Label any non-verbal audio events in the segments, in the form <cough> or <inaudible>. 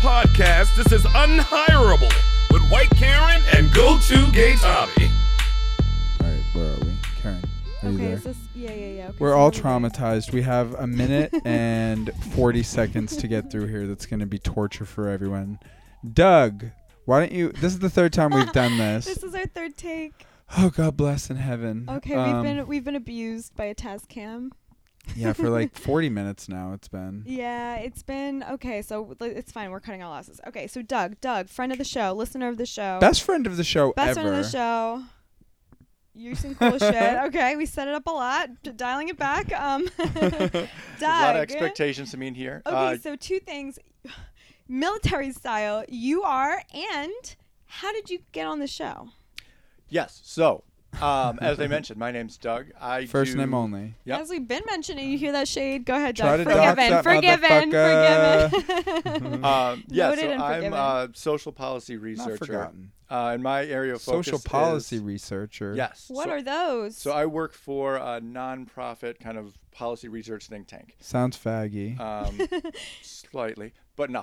podcast. This is Unhireable with White Karen and Go To Gay Tommy. All right, where are we? Karen, are you Okay, there? is this yeah yeah yeah. Okay, We're so all traumatized. We have a minute <laughs> and 40 seconds to get through here. That's going to be torture for everyone. Doug, why don't you? This is the third time we've done <laughs> this. This is our third take. Oh, God bless in heaven. Okay, Um, we've been we've been abused by a Tascam. Yeah, for like <laughs> 40 minutes now it's been. Yeah, it's been okay. So it's fine. We're cutting our losses. Okay, so Doug, Doug, friend of the show, listener of the show, Best friend of the show best ever. friend of the show. You seem cool as <laughs> shit. Okay, we set it up a lot, d- dialing it back. Um, Doug. <laughs> A lot of expectations to mean here. Okay, Uh, so two things, military style. You are, and how did you get on the show? yes. So, um, as I <laughs> mentioned, my name's Doug. I First do, name only. Yep. As we've been mentioning, you hear that shade? Go ahead, Try Doug. Forgiven, forgiven, forgiven. <laughs> Um, yeah, Noted so I'm a social policy researcher. Not researcher. forgotten. Uh, and my area of focus Social policy is, researcher. Yes. what so, are those? So I work for a nonprofit kind of policy research think tank. Sounds faggy. Um, <laughs> slightly, but no.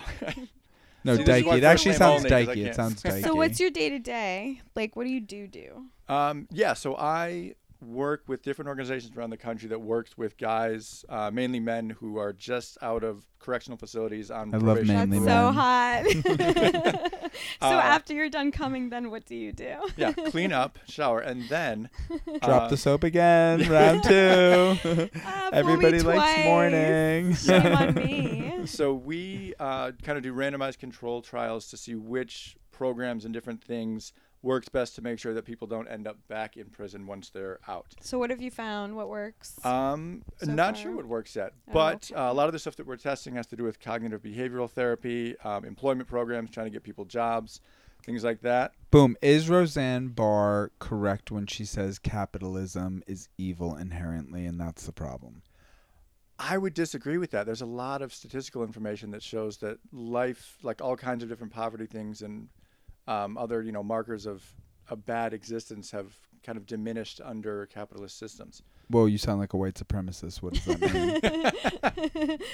no, see, dykey. It actually sounds only, 'cause dykey. It sounds dykey. so what's your day to day? Like, what do you do do? Um, yeah, so I work with different organizations around the country that works with guys, uh, mainly men who are just out of correctional facilities on I love. Mainly That's so hot. <laughs> <laughs> so Uh, after you're done coming, then what do you do? Yeah, clean up, shower, and then <laughs> Drop uh, the soap again. Round two. Ah, Everybody likes twice. morning. Shame on me. So we uh, kind of do randomized control trials to see which programs and different things works best to make sure that people don't end up back in prison once they're out. So what have you found? What works? Um, So not far? sure what works yet, Oh, but okay. uh, a lot of the stuff that we're testing has to do with cognitive behavioral therapy, um, employment programs, trying to get people jobs, things like that. Boom. Is Roseanne Barr correct when she says capitalism is evil inherently, and that's the problem? I would disagree with that. There's a lot of statistical information that shows that life, like all kinds of different poverty things and um, other, you know, markers of a bad existence, have kind of diminished under capitalist systems. Well, you sound like a white supremacist. What does that mean? <laughs>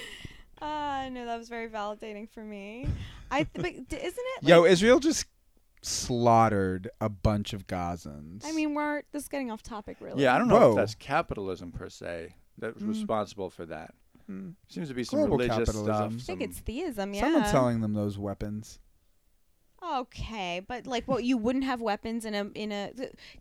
Ah, no, that was very validating for me. I, th- but d- isn't it? Yo, Israel just slaughtered a bunch of Gazans. I mean, we're this is getting off topic, really. Yeah, I don't know Whoa. if that's capitalism per se that's Mm. responsible for that. Hmm. Seems to be some Global religious capitalism. stuff. I think some- it's theism. Yeah. someone's selling them those weapons. Okay, but like, what you wouldn't have weapons in a in a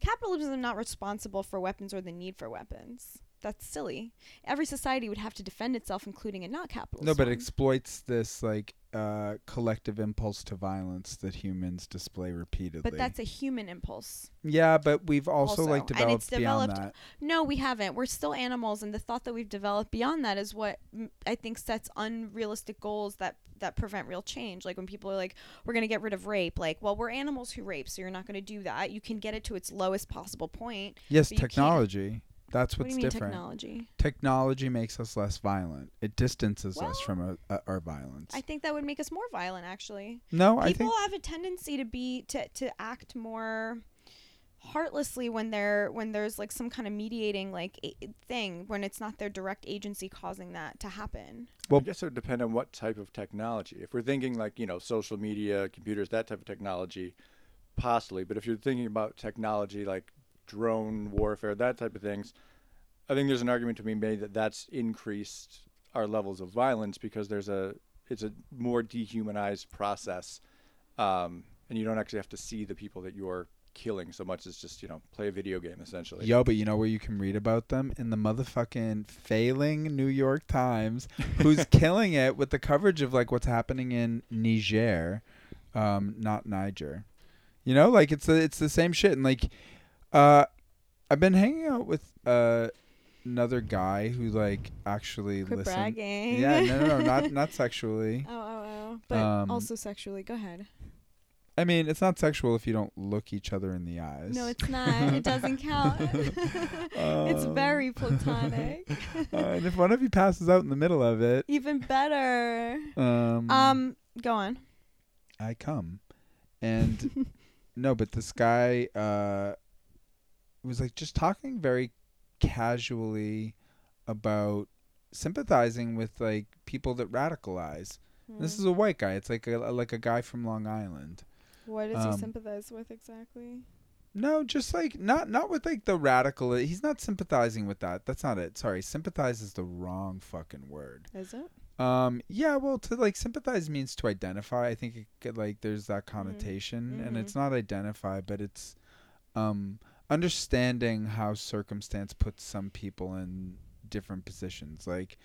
capitalism not responsible for weapons or the need for weapons. That's silly. Every society would have to defend itself, including a not capitalist. No, but it exploits this like uh, collective impulse to violence that humans display repeatedly. but that's a human impulse. yeah, but we've also, also, like and developed it's beyond developed- that. No, we haven't. We're still animals, and the thought that we've developed beyond that is what mm, I think sets unrealistic goals that that prevent real change. Like when people are like, "We're going to get rid of rape," like, well, we're animals who rape, so you're not going to do that. You can get it to its lowest possible point. Yes, but you can't- technology. That's what what's do you mean different. technology? Technology makes us less violent. It distances us from our, uh, our violence. I think that would make us more violent. Actually, no, I people have a tendency to be to to act more heartlessly when they're when there's like some kind of mediating like a- thing when it's not their direct agency causing that to happen. Well- I guess it would depend on what type of technology. If we're thinking like you know social media, computers, that type of technology, possibly. But if you're thinking about technology like drone warfare, that type of things, I think there's an argument to be made that that's increased our levels of violence because there's a it's a more dehumanized process, um, and you don't actually have to see the people that you're killing so much as just you know play a video game essentially. Yo, but you know where you can read about them in the motherfucking failing New York Times, who's <laughs> killing it with the coverage of like what's happening in Niger, um, not Niger. You know, like it's the it's the same shit, and like, uh, I've been hanging out with uh another guy who like actually Quit listened. bragging. Yeah, no, no, no, <laughs> not not sexually. Oh, oh, oh. But Um, also sexually. Go ahead. I mean, it's not sexual if you don't look each other in the eyes. No, it's not. it doesn't <laughs> count. <laughs> it's Um, very platonic. uh, and if one of you passes out in the middle of it, Even better. um, Um, go on. I come, and no, but this guy uh was like just talking very casually about sympathizing with like people that radicalize This is a white guy. It's like a like a guy from Long Island. What does um, he sympathize with exactly? No, just like not not with like the radical. He's not sympathizing with that. That's not it. Sorry, sympathize is the wrong fucking word. Is it? Um, yeah, well, to like sympathize means to identify. I think it could, like there's that connotation, and Mhm. it's not identify, but it's um understanding how circumstance puts some people in different positions. Like,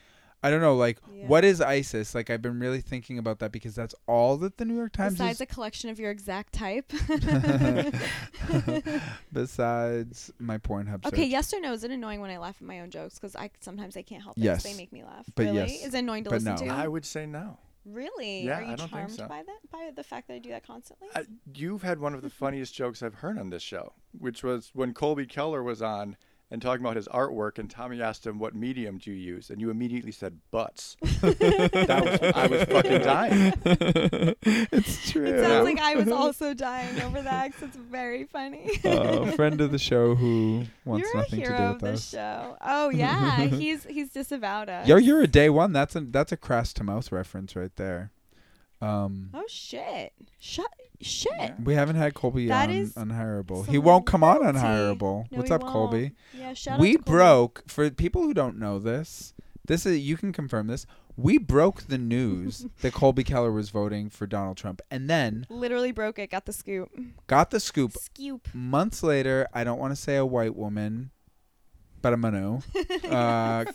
I don't know, like Yeah. what is ISIS? Like, I've been really thinking about that because that's all that the New York Times Besides is. a collection of your exact type. <laughs> <laughs> besides my Pornhub. okay, search. yes or no? Is it annoying when I laugh at my own jokes? Because I sometimes I can't help it. 'cause Yes. They make me laugh. But really? yes. Is it annoying to But listen no. to? I would say no. Really? Yeah, Are you I don't think charmed so. by that? By the fact that I do that constantly? I, you've had one of the <laughs> funniest jokes I've heard on this show, which was when Colby Keller was on and talking about his artwork, and Tommy asked him, "What medium do you use?" and you immediately said butts. <laughs> that was I was fucking dying. <laughs> it's true. It sounds like I was <laughs> also dying over that 'cause it's very funny. a friend of the show who wants you're a nothing to hero do of with the us. show. Oh yeah, he's he's disavowed us. Yo, you're a day one. That's a that's a crass to mouth reference right there. Um, Oh shit! Shut shit! Yeah. we haven't had Colby That on is unhireable. He won't come on loyalty. unhireable. No, What's up, Colby? won't. Yeah, shout we Colby. broke for people who don't know this. This is you can confirm this. We broke the news <laughs> that Colby Keller was voting for Donald Trump, and then Literally broke it. Got the scoop. got the scoop Scoop. months later. I don't want to say a white woman, but I'm gonna <laughs> uh,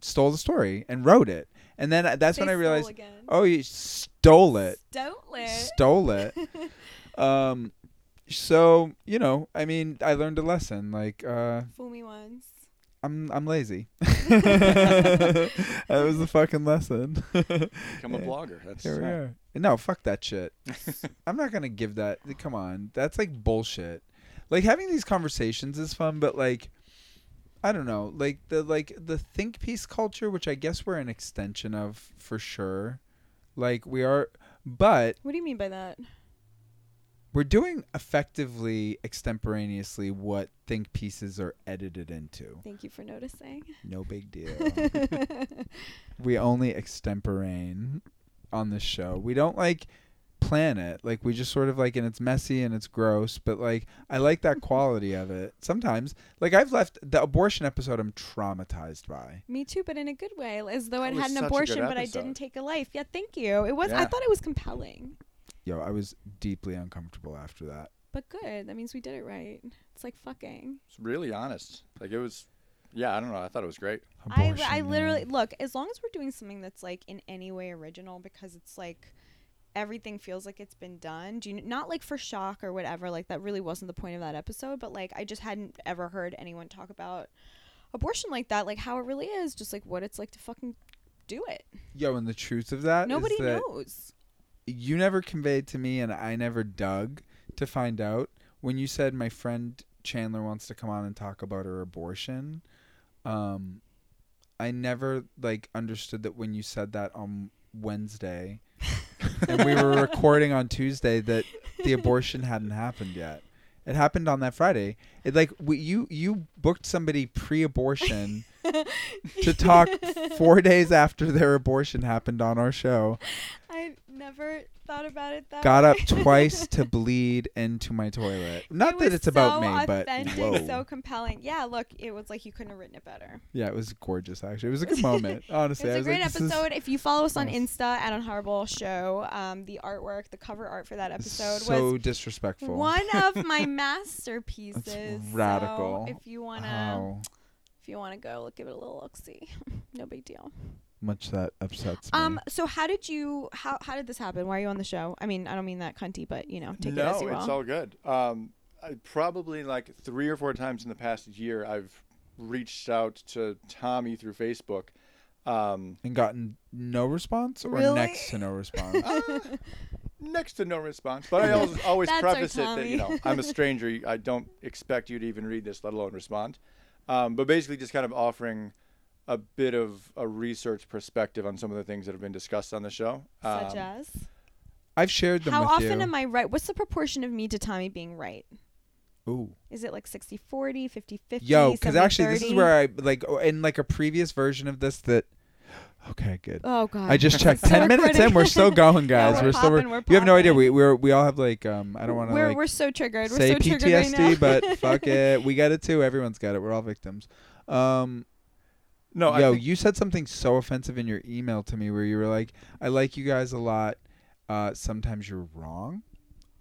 stole the story and wrote it, and then uh, that's They when I realized, again. oh, you stole it, Stole it. stole it. <laughs> um, so you know, I mean, I learned a lesson. Like, uh, Fool me once. I'm I'm lazy. <laughs> that was the fucking lesson. Become a blogger. That's Here we are. No, fuck that shit. <laughs> I'm not gonna give that. Come on, that's like bullshit. Like having these conversations is fun, but like, I don't know, like the like the think piece culture, which I guess we're an extension of for sure. Like we are, but What do you mean by that? we're doing effectively extemporaneously what think pieces are edited into. Thank you for noticing. No big <laughs> deal. we only extemporane on this show. We don't like plan it. Like we just sort of like and it's messy and it's gross, but like I like that <laughs> quality of it. Sometimes like I've left the abortion episode I'm traumatized by. Me too, but in a good way, as though I'd had an such a good abortion, but I didn't take a life. Yeah, thank you. It was. I thought it was compelling, Yo, I was deeply uncomfortable after that. but good. That means we did it right. It's like fucking. It's really honest. Like it was. Yeah, I don't know. I thought it was great. I, Abortion, I literally look as long as we're doing something that's like in any way original because it's like everything feels like it's been done. Do you not like for shock or whatever? Like that really wasn't the point of that episode, but like I just hadn't ever heard anyone talk about abortion like that, like how it really is, just like what it's like to fucking do it. Yo, and the truth of that Nobody that knows. you never conveyed to me and I never dug to find out when you said my friend Chandler wants to come on and talk about her abortion. Um I never like understood that when you said that on Wednesday and we were recording on Tuesday that the abortion hadn't happened yet. It happened on that Friday. It like we, you you booked somebody pre-abortion to talk 4 days after their abortion happened on our show <laughs> never thought about it that got way. up twice to <laughs> bleed into my toilet. Not It that it's about so me, but whoa. so compelling. Yeah, look, it was like you couldn't have written it better. yeah, it was gorgeous. Actually, it was a good <laughs> moment. Honestly, It's a was great like, episode. If you follow us on. Insta at Unhireable Show, um, the artwork, the cover art for that episode so was disrespectful. one of my <laughs> masterpieces. So radical. if you wanna, if you wanna go, look, give it a little look. See, no big deal. Much that upsets me. Um, so how did you? How how did this happen? Why are you on the show? I mean, I don't mean that cunty, but you know, take no, it as you will. it's all good. Um, I probably like three or four times in the past year, I've reached out to Tommy through Facebook. Um, and gotten no response or Really? next to no response. <laughs> uh, next to no response, but I always, always That's our preface it that you Tommy. know I'm a stranger. I don't expect you to even read this, let alone respond. Um, but basically, just kind of offering a bit of a research perspective on some of the things that have been discussed on the show. Such Um, as I've shared them how with often you. am I right? What's the proportion of me to Tommy being right? Ooh. Is it like 60 40, 50 50? Yo, because actually, this is where I like in like a previous version of this that Okay, good. Oh god. I just checked. So Ten minutes quitting. in, we're still going, <laughs> Yeah, guys. we're we're still. popping, we're you have no idea. We we're, we all have like um. I don't want to we're like we're so triggered. We're say so triggered right PTSD, now. but fuck <laughs> it, we got it too. Everyone's got it. We're all victims. Um, No, I yo, think- you said something so offensive in your email to me where you were like, "I like you guys a lot. Uh, sometimes you're wrong."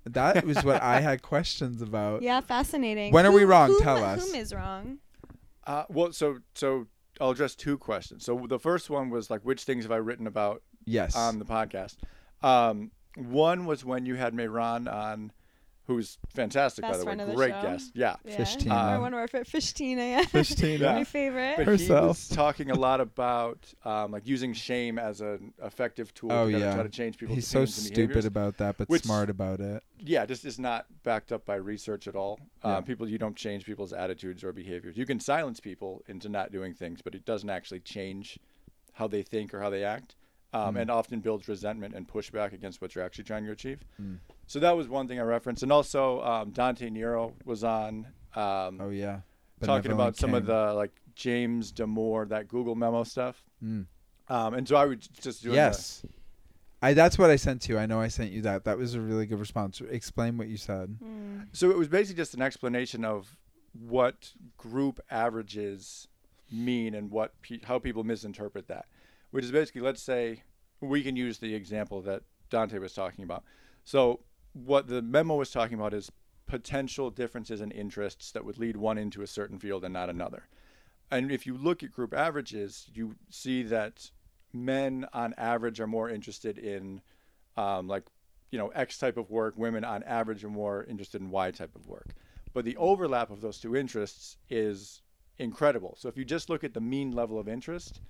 That was what I had <laughs> questions about. yeah, fascinating. When are we Who- wrong? whom- Tell us. Whom is wrong? Uh, well, so so I'll address two questions. So the first one was like, which things have I written about Yes. on the podcast? Um, one was when you had Mehran on, who's fantastic by the way, friend of the great show. guest. Yeah. Yeah. Fishtina. Or one of our fa- Fishtina. Yeah. Fishtina. <laughs> Yeah. My favorite. But he was talking a lot about um, like using shame as an effective tool Oh, to kinda yeah. try to change people's He's so opinions stupid about that, but Which- smart about it. yeah, just is not backed up by research at all. Yeah. Um, people, you don't change people's attitudes or behaviors. You can silence people into not doing things, but it doesn't actually change how they think or how they act, um, Mm. and often builds resentment and pushback against what you're actually trying to achieve. Mm. So that was one thing I referenced, and also um, Dante Nero was on um, Oh yeah. talking about Benevolent some of the like James Damore, that Google memo stuff. Mm. Um, and so I would just do Yes. I that's what I sent to you. I know I sent you that. That was a really good response. Explain what you said. Hmm. So it was basically just an explanation of what group averages mean and what pe- how people misinterpret that. Which is basically, let's say we can use the example that Dante was talking about. So what the memo was talking about is potential differences in interests that would lead one into a certain field and not another. And if you look at group averages, you see that men on average are more interested in um, like you know X type of work. Women on average are more interested in Y type of work. But the overlap of those two interests is incredible. So if you just look at the mean level of interest,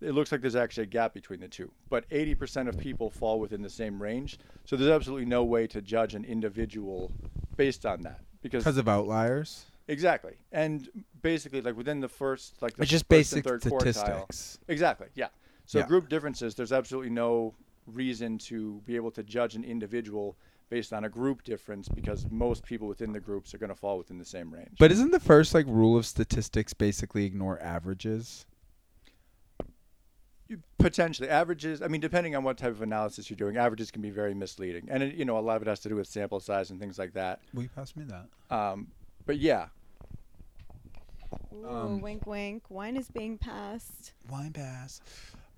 it looks like there's actually a gap between the two. But 80% of people fall within the same range. So there's absolutely no way to judge an individual based on that because Because of outliers. exactly. And basically like within the first like the It's just first and basic third quartile- statistics. Exactly. Yeah. So Yeah. group differences, there's absolutely no reason to be able to judge an individual based on a group difference because most people within the groups are going to fall within the same range. But isn't the first like rule of statistics basically ignore averages? You- potentially averages, I mean, depending on what type of analysis you're doing, averages can be very misleading, and it, you know a lot of it has to do with sample size and things like that. Will you pass me that? Um, but yeah, Ooh, Um, wink, wink. Wine is being passed. Wine pass.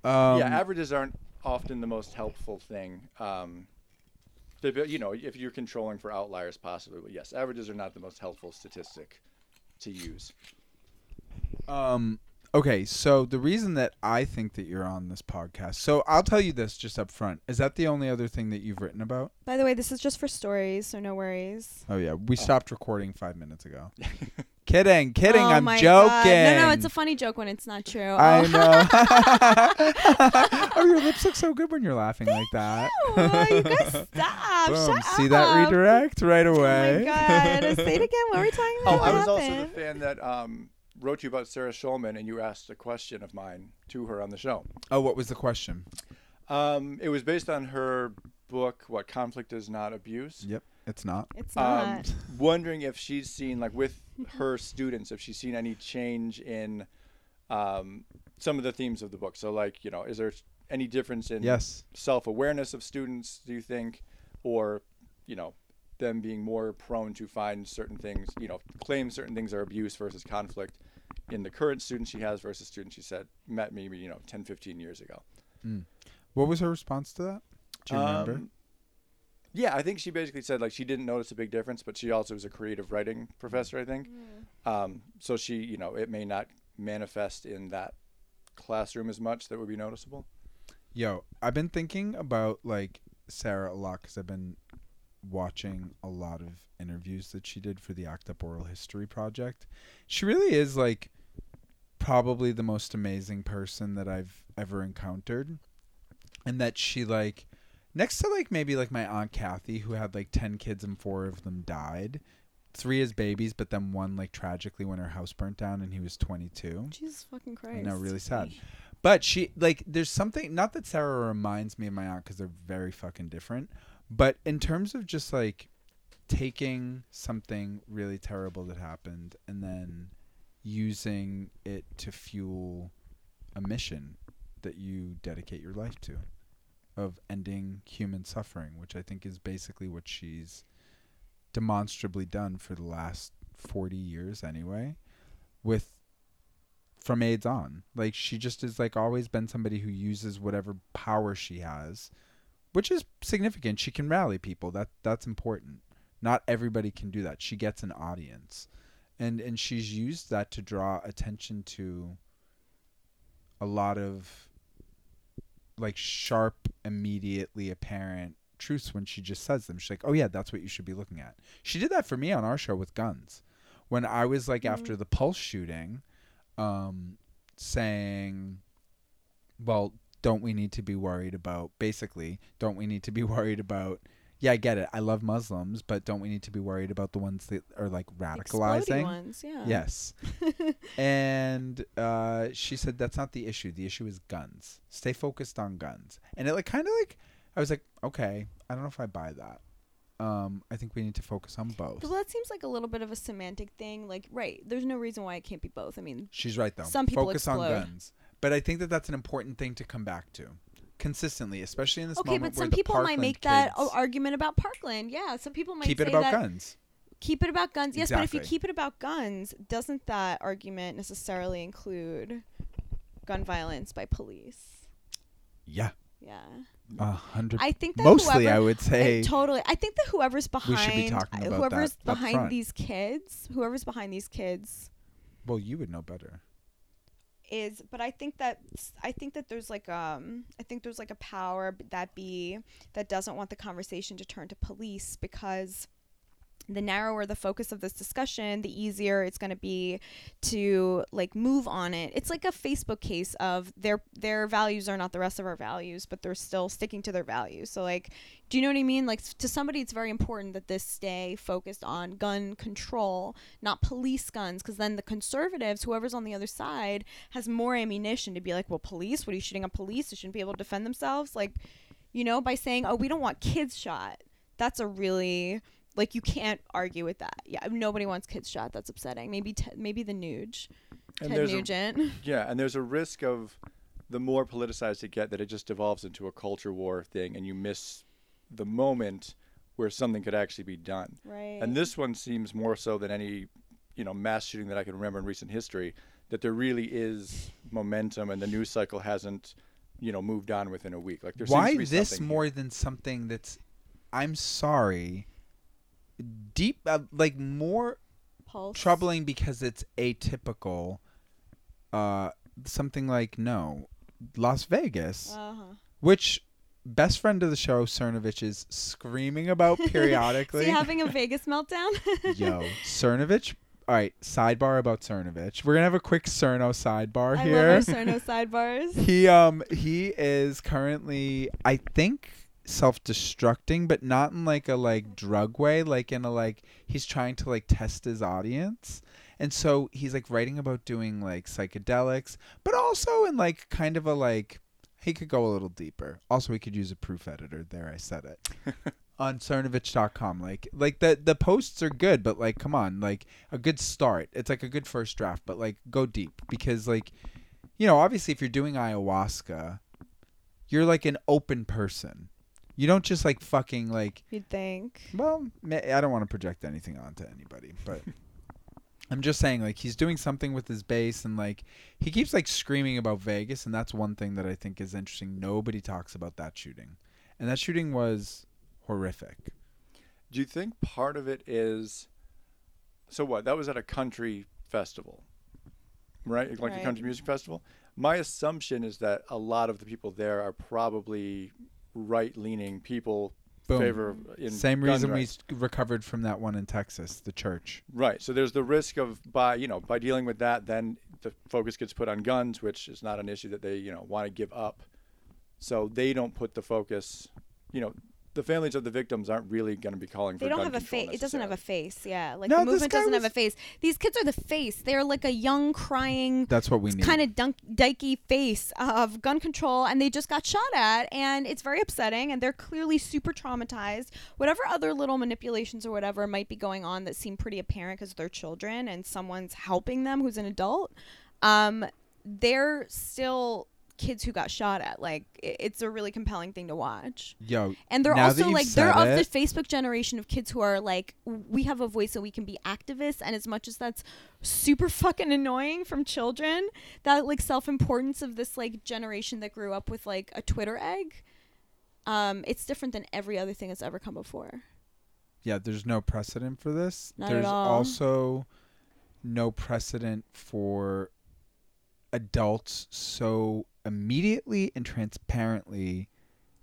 Um, yeah, averages aren't often the most helpful thing. Um, they- you know, if you're controlling for outliers, possibly, but yes, averages are not the most helpful statistic to use. Um. Okay, so the reason that I think that you're on this podcast, so I'll tell you this just up front. Is that the only other thing that you've written about? By the way, this is just for stories, so no worries. Oh yeah, we stopped recording five minutes ago. <laughs> kidding, kidding. oh I'm my joking. God. No, no, it's a funny joke when it's not true. I oh. know. <laughs> <laughs> oh, your lips look so good when you're laughing like that. Oh, you guys stop. Boom. Shut See that redirect right away. Oh my god. Say it again. What were we talking about? Oh. I What was also the fan that um, wrote you about Sarah Schulman, and you asked a question of mine to her on the show. oh, what was the question? Um, it was based on her book, "What Conflict Is Not Abuse." Yep, it's not. It's Um, not. wondering if she's seen, like, with her students, if she's seen any change in um, some of the themes of the book. So, like, you know, is there any difference in Yes. self-awareness of students? Do you think, or, you know, them being more prone to find certain things, you know, claim certain things are abuse versus conflict in the current students she has versus students she said met maybe you know 10, 15 years ago. What was her response to that? Do you remember? Um, yeah, I think she basically said like she didn't notice a big difference, but she also was a creative writing professor, I think. Um, so she, you know, it may not manifest in that classroom as much that would be noticeable. Yo, I've been thinking about like Sarah a lot because I've been watching a lot of interviews that she did for the Act Up Oral History Project. She really is like probably the most amazing person that I've ever encountered, and that she like next to like maybe like my aunt Kathy who had like ten kids and four of them died. Three as babies, but then one like tragically when her house burnt down and he was 22. Jesus fucking Christ. I know, really sad. But she like there's something not that Sarah reminds me of my aunt because they're very fucking different, but in terms of just like taking something really terrible that happened and then using it to fuel a mission that you dedicate your life to of ending human suffering, which I think is basically what she's demonstrably done for the last 40 years anyway with from AIDS on. Like she just is like always been somebody who uses whatever power she has, which is significant. She can rally people. That that's important. Not everybody can do that. She gets an audience. And and she's used that to draw attention to a lot of like sharp, immediately apparent truths when she just says them. She's like, "Oh yeah, that's what you should be looking at." She did that for me on our show with guns. When I was like Mhm. after the Pulse shooting, um, saying, "Well, don't we need to be worried about basically, don't we need to be <laughs> worried about yeah, I get it. I love Muslims, but don't we need to be worried about the ones that are like Explodey radicalizing?" ones, yeah. Yes. <laughs> and uh, she said that's not the issue. The issue is guns. Stay focused on guns. And it like kind of like I was like, okay, I don't know if I buy that. Um, I think we need to focus on both. Well, that seems like a little bit of a semantic thing. Like, right? There's no reason why it can't be both. I mean, She's right though. Some people focus on explode. guns. But I think that that's an important thing to come back to consistently, especially in this okay, moment but where some the people might make that uh, kids argument about Parkland. Yeah, some people might keep it about guns. keep it about guns. Yes, but if you keep it about guns, doesn't that argument necessarily include gun violence by police? Yeah, Yeah, a hundred. I think that Mostly, whoever, I would say. I totally. I think that whoever's behind, should be uh, whoever's behind these kids, whoever's behind these kids well, you would know better. Is but i think that i think that there's like um i think there's like a power that be that doesn't want the conversation to turn to police because the narrower the focus of this discussion the easier it's going to be to like move on it. It's like a facebook case of their their values are not the rest of our values but they're still sticking to their values. So like do you know what i mean? Like to somebody it's very important that this stay focused on gun control not police guns because then the conservatives whoever's on the other side has more ammunition to be like well police? What are you shooting at police? They shouldn't be able to defend themselves? Like you know by saying oh we don't want kids shot. That's a really like you can't argue with that yeah nobody wants kids shot that's upsetting maybe te- maybe the nuge And ted there's a- nugent <laughs> Yeah, and there's a risk of the more politicized it get that it just devolves into a culture war thing, and you miss the moment where something could actually be done. right And this one seems more so than any, you know, mass shooting that I can remember in recent history. That there really is momentum, and the news cycle hasn't, you know, moved on within a week. Like there Why seems to be this more here. than something that's? I'm sorry. Deep, uh, like more Pulse. troubling because it's atypical. Uh, something like no, Las Vegas, uh-huh. which best friend of the show Cernovich is screaming about <laughs> periodically. is he having a vegas meltdown Yo, <laughs> Cernovich. All right, sidebar about Cernovich. We're gonna have a quick Cerno sidebar i here. love our Cerno sidebars <laughs> he um he is currently I think self-destructing but not in like a like drug way like in a like he's trying to like test his audience. And so he's like writing about doing like psychedelics but also in like kind of a like he could go a little deeper. Also he could use a proof editor. There I said it. <laughs> On cernovich.com like like the the posts are good but like come on like a good start. It's like a good first draft but like go deep. Because like you know obviously if you're doing ayahuasca you're like an open person you don't just like fucking like you'd think well i don't want to project anything onto anybody but <laughs> i'm just saying like he's doing something with his bass and like he keeps like screaming about vegas and that's one thing that i think is interesting nobody talks about that shooting and that shooting was horrific Do you think part of it is so what? That was at a country festival. Right? Like Right. a country music festival. My assumption is that a lot of the people there are probably right leaning people Boom. favor in Same reason we rights. s- recovered from that one in Texas, the church. Right. So there's the risk of by you know, by dealing with that then the focus gets put on guns, which is not an issue that they, you know, want to give up. So they don't put the focus you know, the families of the victims aren't really going to be calling for they don't gun have a face it doesn't have a face yeah. Like No, the movement doesn't have a face. These kids are the face. They're like a young crying That's what we need. kind of dunk dykey face of gun control and they just got shot at and it's very upsetting and they're clearly super traumatized. Whatever other little manipulations or whatever might be going on that seem pretty apparent because they're children and someone's helping them who's an adult um they're still kids who got shot at. Like it's a really compelling thing to watch. Yo, And they're also like they're of it- the Facebook generation of kids who are like we have a voice and we can be activists and as much as that's super fucking annoying from children, that like self-importance of this like generation that grew up with like a Twitter egg, um it's different than every other thing that's ever come before. yeah, there's no precedent for this. Not at there's all. also no precedent for adults so immediately and transparently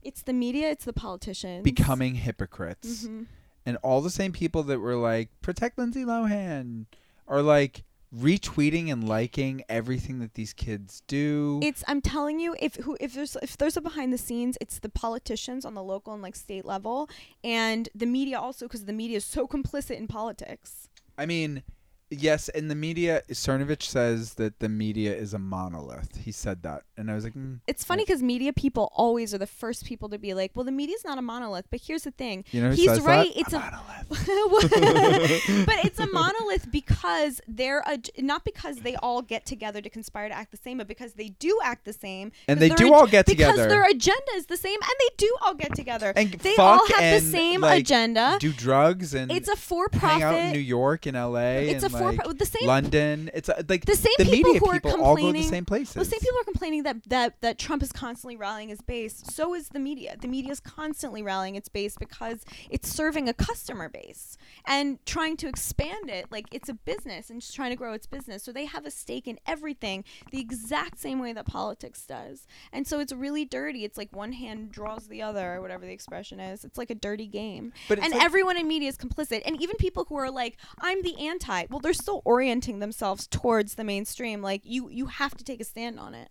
It's the media, it's the politicians. becoming hypocrites. Mhm. And all the same people that were like, protect Lindsay Lohan are like retweeting and liking everything that these kids do. It's I'm telling you if who if there's if there's a behind the scenes it's the politicians on the local and like state level and the media also because the media is so complicit in politics. I mean, yes, in the media, Cernovich says that the media is a monolith. He said that. And I was like, mm, It's funny because media people always are the first people to be like, "Well, the media's not a monolith." But here's the thing: you know he's right. That? It's a a, monolith. <laughs> <laughs> but it's a monolith because they're a, not because they all get together to conspire to act the same, but because they do act the same. and they do ag- all get together because their agenda is the same, and they do all get together. And they all have the same like, agenda. do drugs and It's a for-profit. hang out in New. York and L.A. It's a and for like the same London. It's a, like the same the people media who are people all go to the complaining- same places. The same people are complaining that, that that Trump is constantly rallying his base. So is the media. The media is constantly rallying its base because it's serving a customer base and trying to expand it. Like it's a business and just trying to grow its business. So they have a stake in everything the exact same way that politics does. And so it's really dirty. It's like one hand draws the other, or whatever the expression is. It's like a dirty game. But and like- everyone in media is complicit. And even people who are like, I'm the anti, well, they're still orienting themselves towards the mainstream. Like you you have to take a stand on it.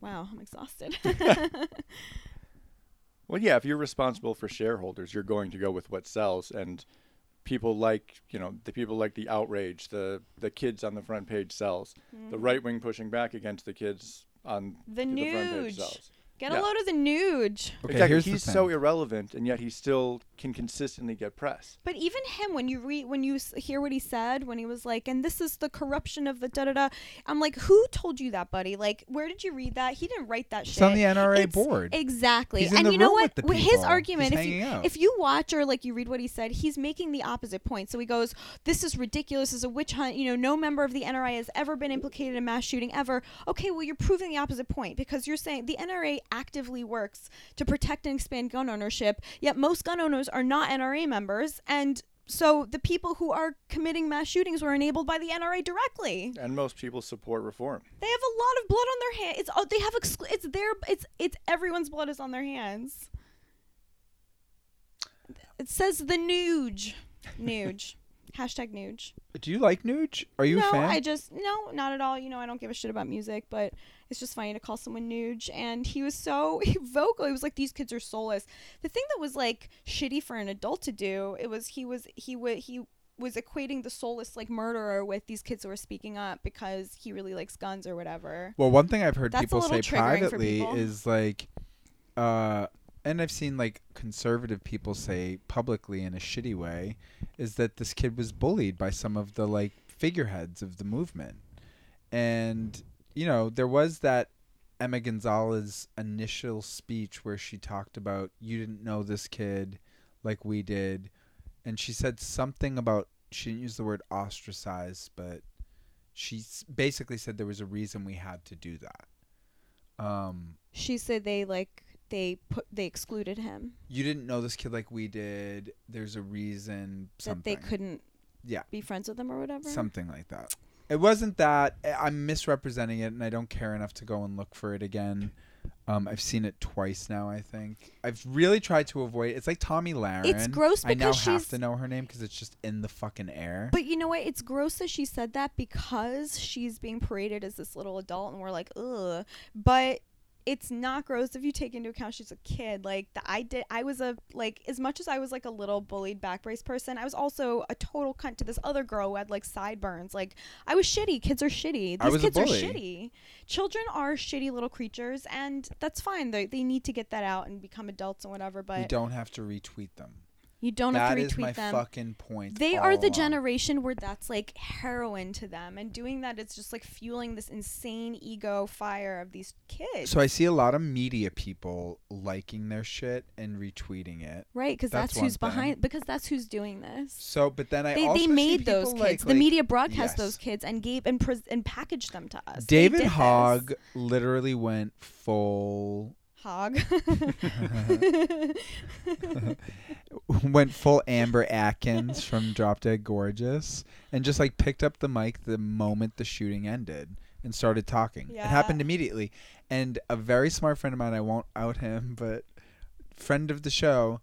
Wow, I'm exhausted. <laughs> <laughs> Well, yeah, if you're responsible for shareholders, you're going to go with what sells, and people like you know the people like the outrage, the the kids on the front page sells, the mm. right wing pushing back against the kids on. The the front page sells. Get Yeah. a load of the nude. Okay, exactly. here's He's the so irrelevant, and yet he still can consistently get press. But even him, when you read, when you s- hear what he said, when he was like, "And this is the corruption of the da da da," I'm like, "Who told you that, buddy? Like, where did you read that? He didn't write that shit. It's shit." on the NRA It's- board. Exactly. He's in and the you know room what? with the His people. argument, He's if you hanging out. if you watch or like you read what he said, he's making the opposite point. So he goes, "This is ridiculous. This is a witch hunt. You know, no member of the NRA has ever been implicated in mass shooting ever." Okay, well you're proving the opposite point because you're saying the NRA actively works to protect and expand gun ownership, yet most gun owners are not NRA members and so the people who are committing mass shootings were enabled by the NRA directly. And most people support reform. They have a lot of blood on their hands. It's oh, they have exclu- it's their it's it's everyone's blood is on their hands. It says the nuge, nuge, hashtag nuge. Do you like Nuge? Are you no, a fan? No, I just no, not at all. You know, I don't give a shit about music, but it's just funny to call someone nuge. And he was so <laughs> vocal. He was like, "These kids are soulless." The thing that was like shitty for an adult to do, it was he was he would he was equating the soulless like murderer with these kids who were speaking up because he really likes guns or whatever. Well, one thing I've heard That's people say little triggering for privately people. is like, uh, and I've seen like conservative people say publicly in a shitty way, is that this kid was bullied by some of the like figureheads of the movement, and you know there was that Emma Gonzalez initial speech where she talked about you didn't know this kid like we did, and she said something about she didn't use the word ostracized, but she basically said there was a reason we had to do that. Um, She said they like they put they excluded him you didn't know this kid like we did. There's a reason. Something. that they couldn't Yeah, be friends with him or whatever. something like that. It wasn't that. I- I'm misrepresenting it, and I don't care enough to go and look for it again. Um, I've seen it twice now. I think I've really tried to avoid. It's like Tomi Lahren. It's gross I now because have she's- to know her name because it's just in the fucking air. But you know what? It's gross that she said that because she's being paraded as this little adult, and we're like, ugh. But it's not gross if you take into account she's a kid. Like the, I did, I was a like as much as I was like a little bullied back brace person, I was also a total cunt to this other girl who had like sideburns. Like I was shitty. Kids are shitty. These kids are shitty. Children are shitty little creatures, and that's fine. They they need to get that out and become adults and whatever. But we don't have to retweet them. You don't have That to is retweet my them. fucking point. they are the along. generation where that's like heroin to them and doing that it's just like fueling this insane ego fire of these kids So I see a lot of media people liking their shit and retweeting it. right because that's that's, who's thing. behind because that's who's doing this So, but then I they, also they see made those kids like- the like- media broadcast yes. those kids and gave and pres and packaged them to us David did this. Hogg literally went full hog <laughs> <laughs> went full Amber Atkins from Drop Dead Gorgeous and just like picked up the mic the moment the shooting ended and started talking. It happened immediately. And a very smart friend of mine, I won't out him, but friend of the show,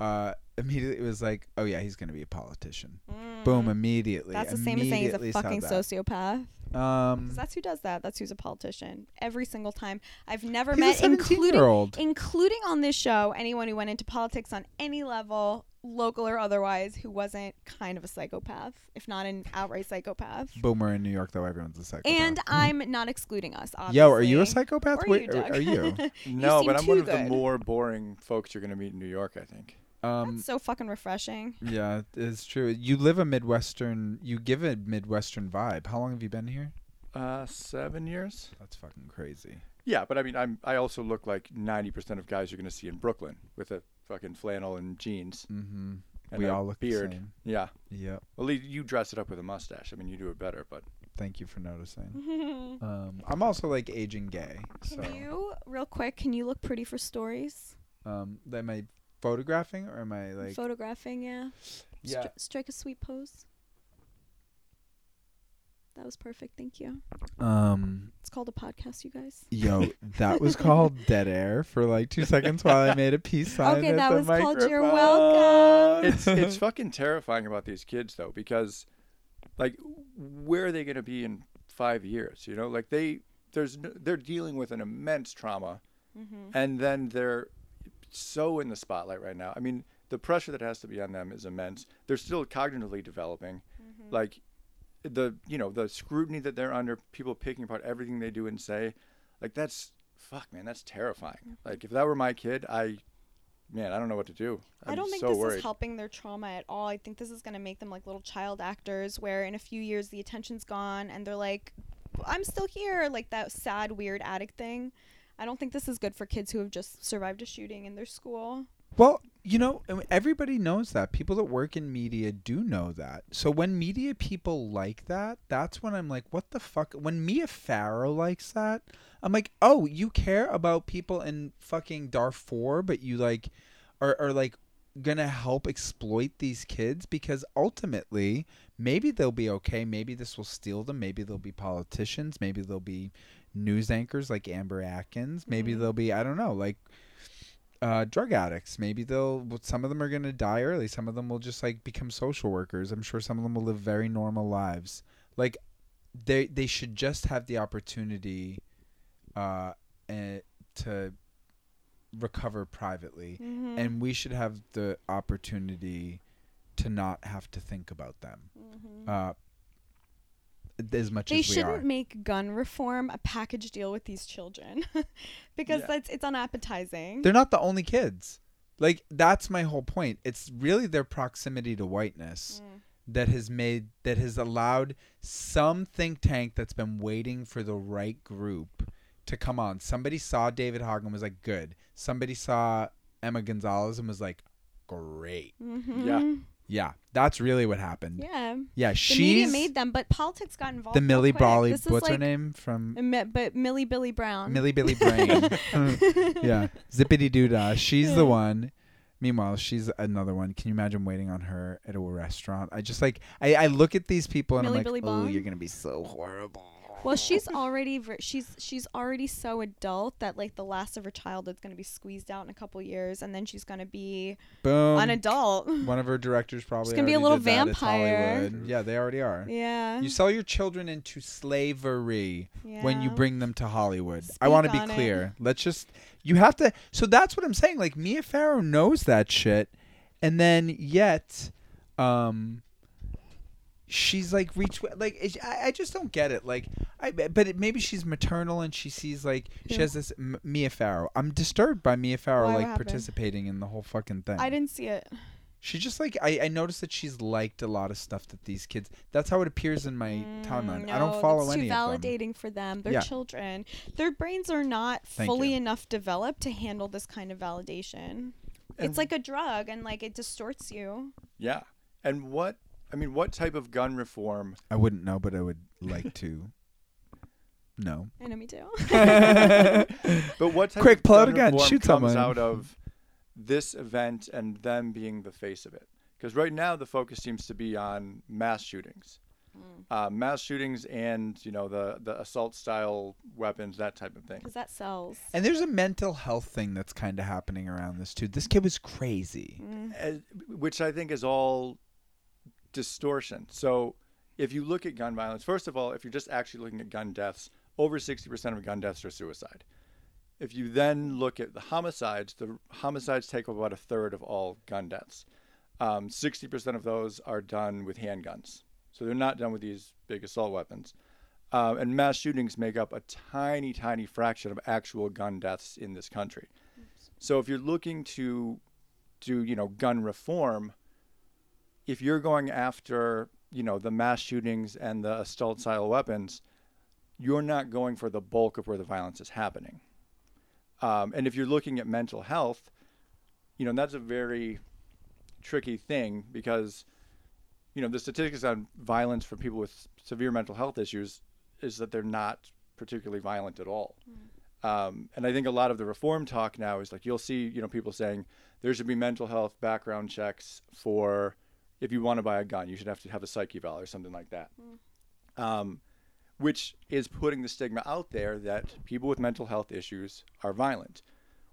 uh, immediately it was like, "Oh yeah, he's gonna be a politician." Boom! Immediately. Mm. that's the same as saying he's a fucking sociopath Um, 'Cause that's who does that that's who's a politician every single time i've never he's a met including including on this show anyone who went into politics on any level local or otherwise who wasn't kind of a psychopath if not an outright psychopath Boomer in New York, though everyone's a psychopath. and <laughs> i'm not excluding us obviously. Yo, are you a psychopath? Or Wait, you, are- Doug. are <laughs> <laughs> you? No, seem but I'm one too of the more boring folks you're gonna meet in New York. I think. Um, That's so fucking refreshing Yeah, it's true. You live a Midwestern. You give a Midwestern vibe. How long have you been here? Uh, seven years. That's fucking crazy. Yeah, but I mean, I'm I also look like 90% of guys you're gonna see in Brooklyn with a fucking flannel and jeans Mm-hmm. and We a all look the beard. same. Yeah. Yep. Well, you- you dress it up with a mustache. I mean, you do it better, but Thank you for noticing. <laughs> Um, I'm also like aging gay. So, can you real quick can you look pretty for stories um, am I photographing or am I like? photographing yeah, yeah. Stri- strike a sweet pose that was perfect thank you Um. it's called a podcast you guys <laughs> Yo, that was <laughs> called dead air for like two seconds while I made a peace sign. Okay, at that the was called You're microphone. Welcome. it's it's <laughs> fucking terrifying about these kids though because like where are they going to be in 5 years, you know? Like they there's no, they're dealing with an immense trauma mm-hmm. and then they're so in the spotlight right now. I mean, the pressure that has to be on them is immense. They're still cognitively developing. Mm-hmm. Like the you know, the scrutiny that they're under, people picking apart everything they do and say, like that's fuck man, that's terrifying. Mm-hmm. Like if that were my kid, I man, I don't know what to do. I I'd don't think so this worried. is helping their trauma at all. I think this is going to make them like little child actors where in a few years the attention's gone and they're like, I'm still here, like that sad, weird addict thing. I don't think this is good for kids who have just survived a shooting in their school. Well, you know, everybody knows that. People that work in media do know that. So when media people like that, that's when I'm like, what the fuck? When Mia Farrow likes that, I'm like, oh, you care about people in fucking Darfur, but you like are, are like gonna help exploit these kids because ultimately maybe they'll be okay maybe this will steal them maybe they'll be politicians maybe they'll be news anchors like amber atkins maybe Mhm. they'll be i don't know like uh, drug addicts. Maybe they'll. Some of them are gonna die early. Some of them will just like become social workers. I'm sure some of them will live very normal lives. Like, they they should just have the opportunity, uh, eh, to recover privately, Mm-hmm. and we should have the opportunity to not have to think about them. mm-hmm. Uh, as much they as we shouldn't are. make gun reform a package deal with these children <laughs> because Yeah. that's it's unappetizing. They're not the only kids. Like that's my whole point. It's really their proximity to whiteness. Mm. that has made that has allowed some think tank that's been waiting for the right group to come on. Somebody saw David Hogg and was like, "Good." Somebody saw Emma Gonzalez and was like, "Great." Mhm. Yeah, that's really what happened. Yeah. Yeah, The she's media made them, but politics got involved. the real Millie quick. Bolly. This is What's her like- name from Mi- But Millie Billy Brown. Millie Billy Brain? <laughs> <laughs> yeah, Zippity Doo Dah. She's the one. Meanwhile, she's another one. Can you imagine waiting on her at a restaurant? I just like I, I look at these people and Millie I'm Billy like, oh, Bong? you're gonna be so horrible. Well, she's already ver- she's she's already so adult that like the last of her childhood's gonna be squeezed out in a couple years, and then she's gonna be Boom. an adult. <laughs> One of her directors probably. gonna be a little did that. It's vampire. Yeah, they already are. yeah. You sell your children into slavery when you bring them to Hollywood. I want to be on it. clear. Let's just. You have to. So that's what I'm saying. Like Mia Farrow knows that shit, and then yet, um, she's like reach like it- I, I just don't get it. Like I but it, maybe she's maternal and she sees like she has this M- Mia Farrow. I'm disturbed by Mia Farrow Why? What like happened? participating in the whole fucking thing. I didn't see it. She just like I, I noticed that she's liked a lot of stuff that these kids. That's how it appears in my timeline. Mm, I don't follow that's any too of them. validating for them. They're Yeah. children. Their brains are not Thank fully you. enough developed to handle this kind of validation. And- it's like a drug, and like it distorts you. Yeah. And what I mean, what type of gun reform? I wouldn't know, but I would like to. <laughs> know. I know me too. <laughs> But what type Quick, of pull out gun a gun, reform shoot comes someone. out of this event and them being the face of it? Because right now the focus seems to be on mass shootings, Hmm. uh, mass shootings, and you know the the assault style weapons, that type of thing. Because that sells. And there's a mental health thing that's kind of happening around this too. This kid was crazy. Mm. as, which I think is all distortion. So if you look at gun violence, first of all, if you're just actually looking at gun deaths, over 60% of gun deaths are suicide. If you then look at the homicides, the homicides take up about a third of all gun deaths. Um, 60% of those are done with handguns. So they're not done with these big assault weapons. Um, and mass shootings make up a tiny, tiny fraction of actual gun deaths in this country. So if you're looking to do, you know, gun reform, if you're going after, you know, the mass shootings and the assault style weapons, you're not going for the bulk of where the violence is happening. Um, and if you're looking at mental health, you know, that's a very tricky thing because, you know, the statistics on violence for people with severe mental health issues is that they're not particularly violent at all. Um, and I think a lot of the reform talk now is like you'll see, you know, people saying there should be mental health background checks for if you want to buy a gun, you should have to have a psych eval or something like that. Um, which is putting the stigma out there that people with mental health issues are violent,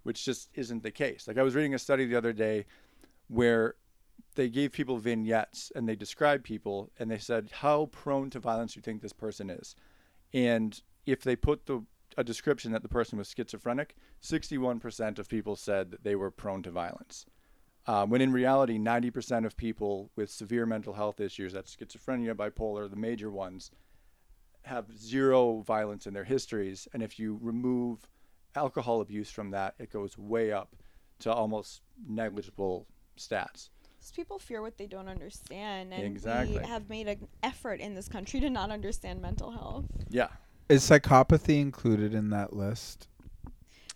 which just isn't the case. Like I was reading a study the other day where they gave people vignettes and they described people and they said how prone to violence you think this person is. And if they put the a description that the person was schizophrenic, 61% of people said that they were prone to violence. Um, when in reality, 90% of people with severe mental health issues, that's schizophrenia, bipolar, the major ones, have zero violence in their histories. And if you remove alcohol abuse from that, it goes way up to almost negligible stats. Because people fear what they don't understand, and Exactly. we have made an effort in this country to not understand mental health. Yeah. Is psychopathy included in that list?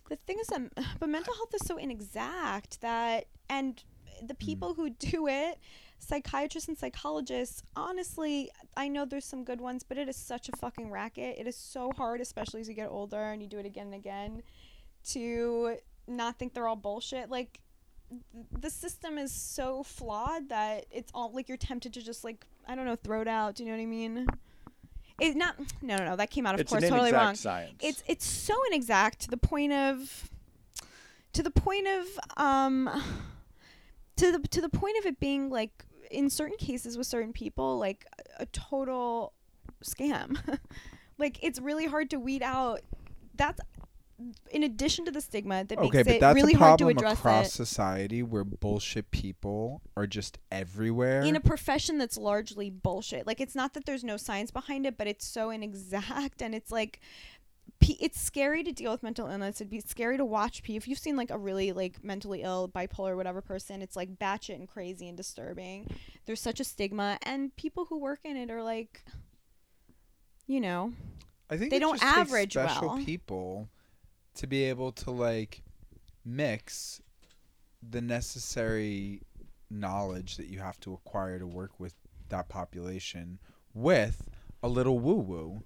The thing is that, <sighs> but mental health is so inexact that, and the hmm. people who <laughs> do it, psychiatrists and psychologists, honestly, I know there's some good ones, but it is such a fucking racket. It is so hard, especially as you get older and you do it again and again, to not think they're all bullshit. Like, th- the system is so flawed that it's all like you're tempted to just like I don't know throw it out. Do you know what I mean? It's not. <sniffs> No, no, no. That came out of it's course totally wrong. science. It's it's so inexact to the point of to the point of um to the to the point of it being like in certain cases with certain people like a total scam. <laughs> like it's really hard to weed out that's in addition to the stigma that Okay, makes it really hard to address across it society where bullshit people are just everywhere. in a profession that's largely bullshit. Like it's not that there's no science behind it, but it's so inexact and it's like it's scary to deal with mental illness. It'd be scary to watch people. If you've seen like a really like mentally ill, bipolar, whatever person, it's like batshit and crazy and disturbing. There's such a stigma, and people who work in it are like, you know, I think they don't average special well. people to be able to like mix the necessary knowledge that you have to acquire to work with that population with a little woo woo.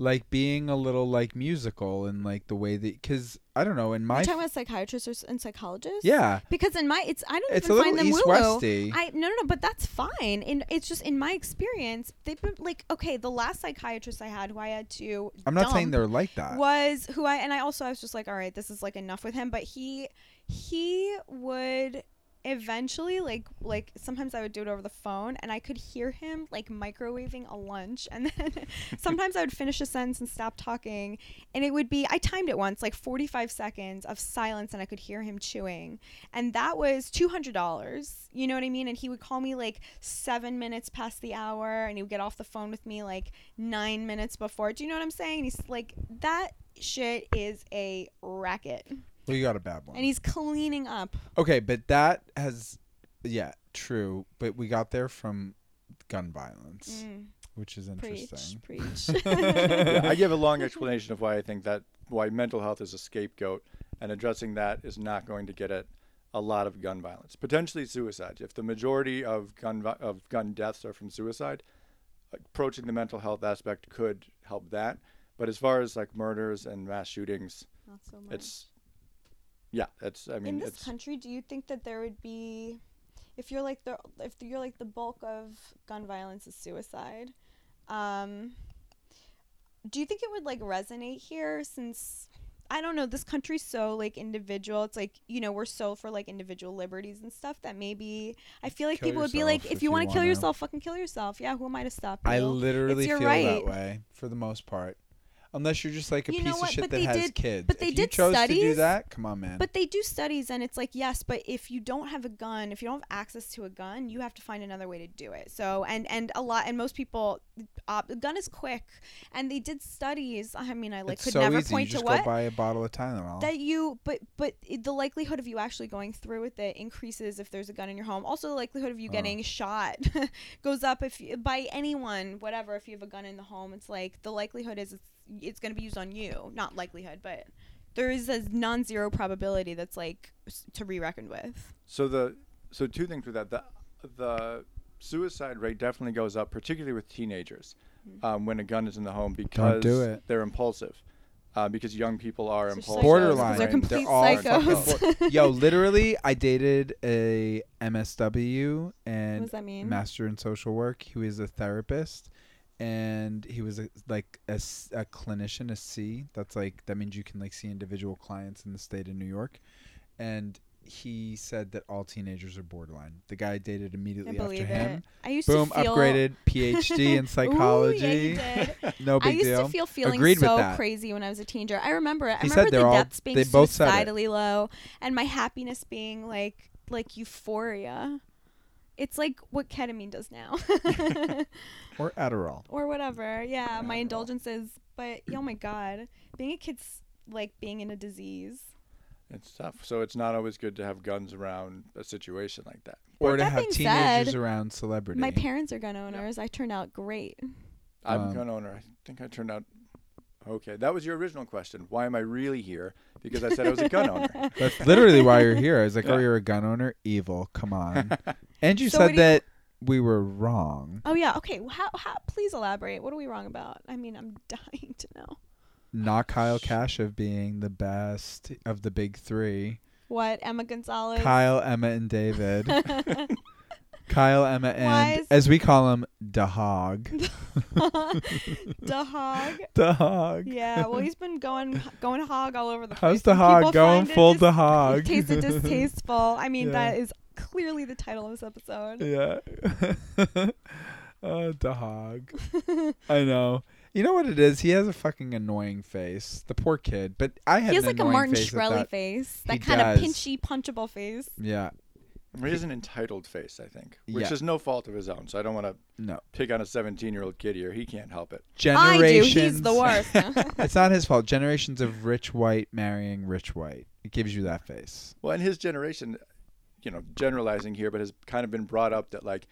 Like being a little like musical and like the way that because I don't know in my you're talking about psychiatrists and psychologists. yeah Because in my, it's I don't it's a even little find them east woo. I no no no, but that's fine. And it's just in my experience, they've been like okay. The last psychiatrist I had, who I had to, I'm not saying they're like that. was who I and I also I was just like, all right, this is like enough with him. But he he would eventually like like sometimes I would do it over the phone and I could hear him like microwaving a lunch. And then <laughs> sometimes I would finish a sentence and stop talking. And it would be I timed it once like 45 seconds of silence and I could hear him chewing. And that was $200 you know what I mean? And he would call me like 7 minutes past the hour and he would get off the phone with me like 9 minutes before. Do you know what I'm saying? He's like that shit is a racket well, you got a bad one. and he's cleaning up Okay, but that has, yeah, true, but we got there from gun violence, Mm, which is interesting. preach. <laughs> yeah, I give a long <laughs> explanation of why I think that why mental health is a scapegoat, and addressing that is not going to get at a lot of gun violence, potentially suicide. If the majority of gun vi- of gun deaths are from suicide, approaching the mental health aspect could help that. But as far as like murders and mass shootings, Not so much. it's yeah, it's I mean in this it's country, do you think that there would be, if you're like the if you're like the bulk of gun violence is suicide, um, do you think it would like resonate here since I don't know this country's so like individual. It's like you know we're so for like individual liberties and stuff that maybe I feel like Kill people would be like if if you you want to kill yourself, fucking kill yourself. Yeah, who am I to stop you? I literally your feel right. that way for the most part. Unless you're just like a You piece of shit But that has did- kids. but they if you did chose to do that, come on, man. But they do studies, and it's like yes, but if you don't have a gun, if you don't have access to a gun, you have to find another way to do it. So and and a lot and most people, uh, the gun is quick, and they did studies. I mean, I like it's could so never easy. point you just to what go buy a bottle of Tylenol. that you but but it, the likelihood of you actually going through with it increases if there's a gun in your home also the likelihood of you Oh. getting shot <laughs> goes up if you, by anyone whatever if you have a gun in the home it's like the likelihood is it's, it's going to be used on you not likelihood but there is a non-zero probability that's like s- to be reckoned with So the so two things with that the the suicide rate definitely goes up, particularly with teenagers, Mm-hmm. um, when a gun is in the home because do it. they're impulsive, uh, because young people are They're impulsive. psychos, Borderline. 'cause they're complete all psychos. <laughs> Yo, literally, I dated a MSW what and does that mean master in social work. He was a therapist, and he was a, like a clinician, a C. That's like that means you can like see individual clients in the state of New York, and he said that all teenagers are borderline. The guy I dated I immediately after him. it. I used Boom, to feel upgraded PhD <laughs> in psychology. Ooh, yeah, you did. <laughs> no I used deal. to feel feeling Agreed so crazy when I was a teenager. I remember it. I He remember the all- depths being they both said suicidally low and my happiness being like like euphoria. It's like what ketamine does now. <laughs> <laughs> or Adderall. or whatever. Yeah, my Adderall. indulgences. But oh my god, being a kid's like being in a disease. It's tough. So it's not always good to have guns around a situation like that. Or to that have teenagers said, around celebrities. My parents are gun owners. I turned out great. I'm Um, a gun owner. I think I turned out okay. That was your original question. Why am I really here? Because I said I was a gun owner. <laughs> That's literally why you're here. I was like, oh, you're a gun owner? Evil. Come on. <laughs> and you So what said do you- that we were wrong. Oh yeah. Okay. Well, how, how? Please elaborate. What are we wrong about? I mean, I'm <laughs> dying to know. Not Kyle Kashuv being the best of the big three. What Emma Gonzalez? Kyle, Emma, and David. Kyle, Emma, and is- as we call him, Dahog. <laughs> the hog. <laughs> Dahog. Yeah, well, he's been going going hog all over the place. How's the hog people going? find it Full dis- Dahog. Tasted distasteful. <laughs> I mean, Yeah. that is clearly the title of this episode. Yeah. oh, Dahog. I know. You know what it is? He has a fucking annoying face. The poor kid. But I had He has an like a annoying Martin face at Shkreli that. face. He That kind of pinchy, punchable face. Yeah. He has an entitled face, I think, which Yeah. is no fault of his own. So I don't want to No. pick on a 17 year old kid here. He can't help it. I do. Generations. He's the worst. <laughs> <laughs> it's not his fault. Generations of rich white marrying rich white. It gives you that face. Well, in his generation, you know, generalizing here, but has kind of been brought up that like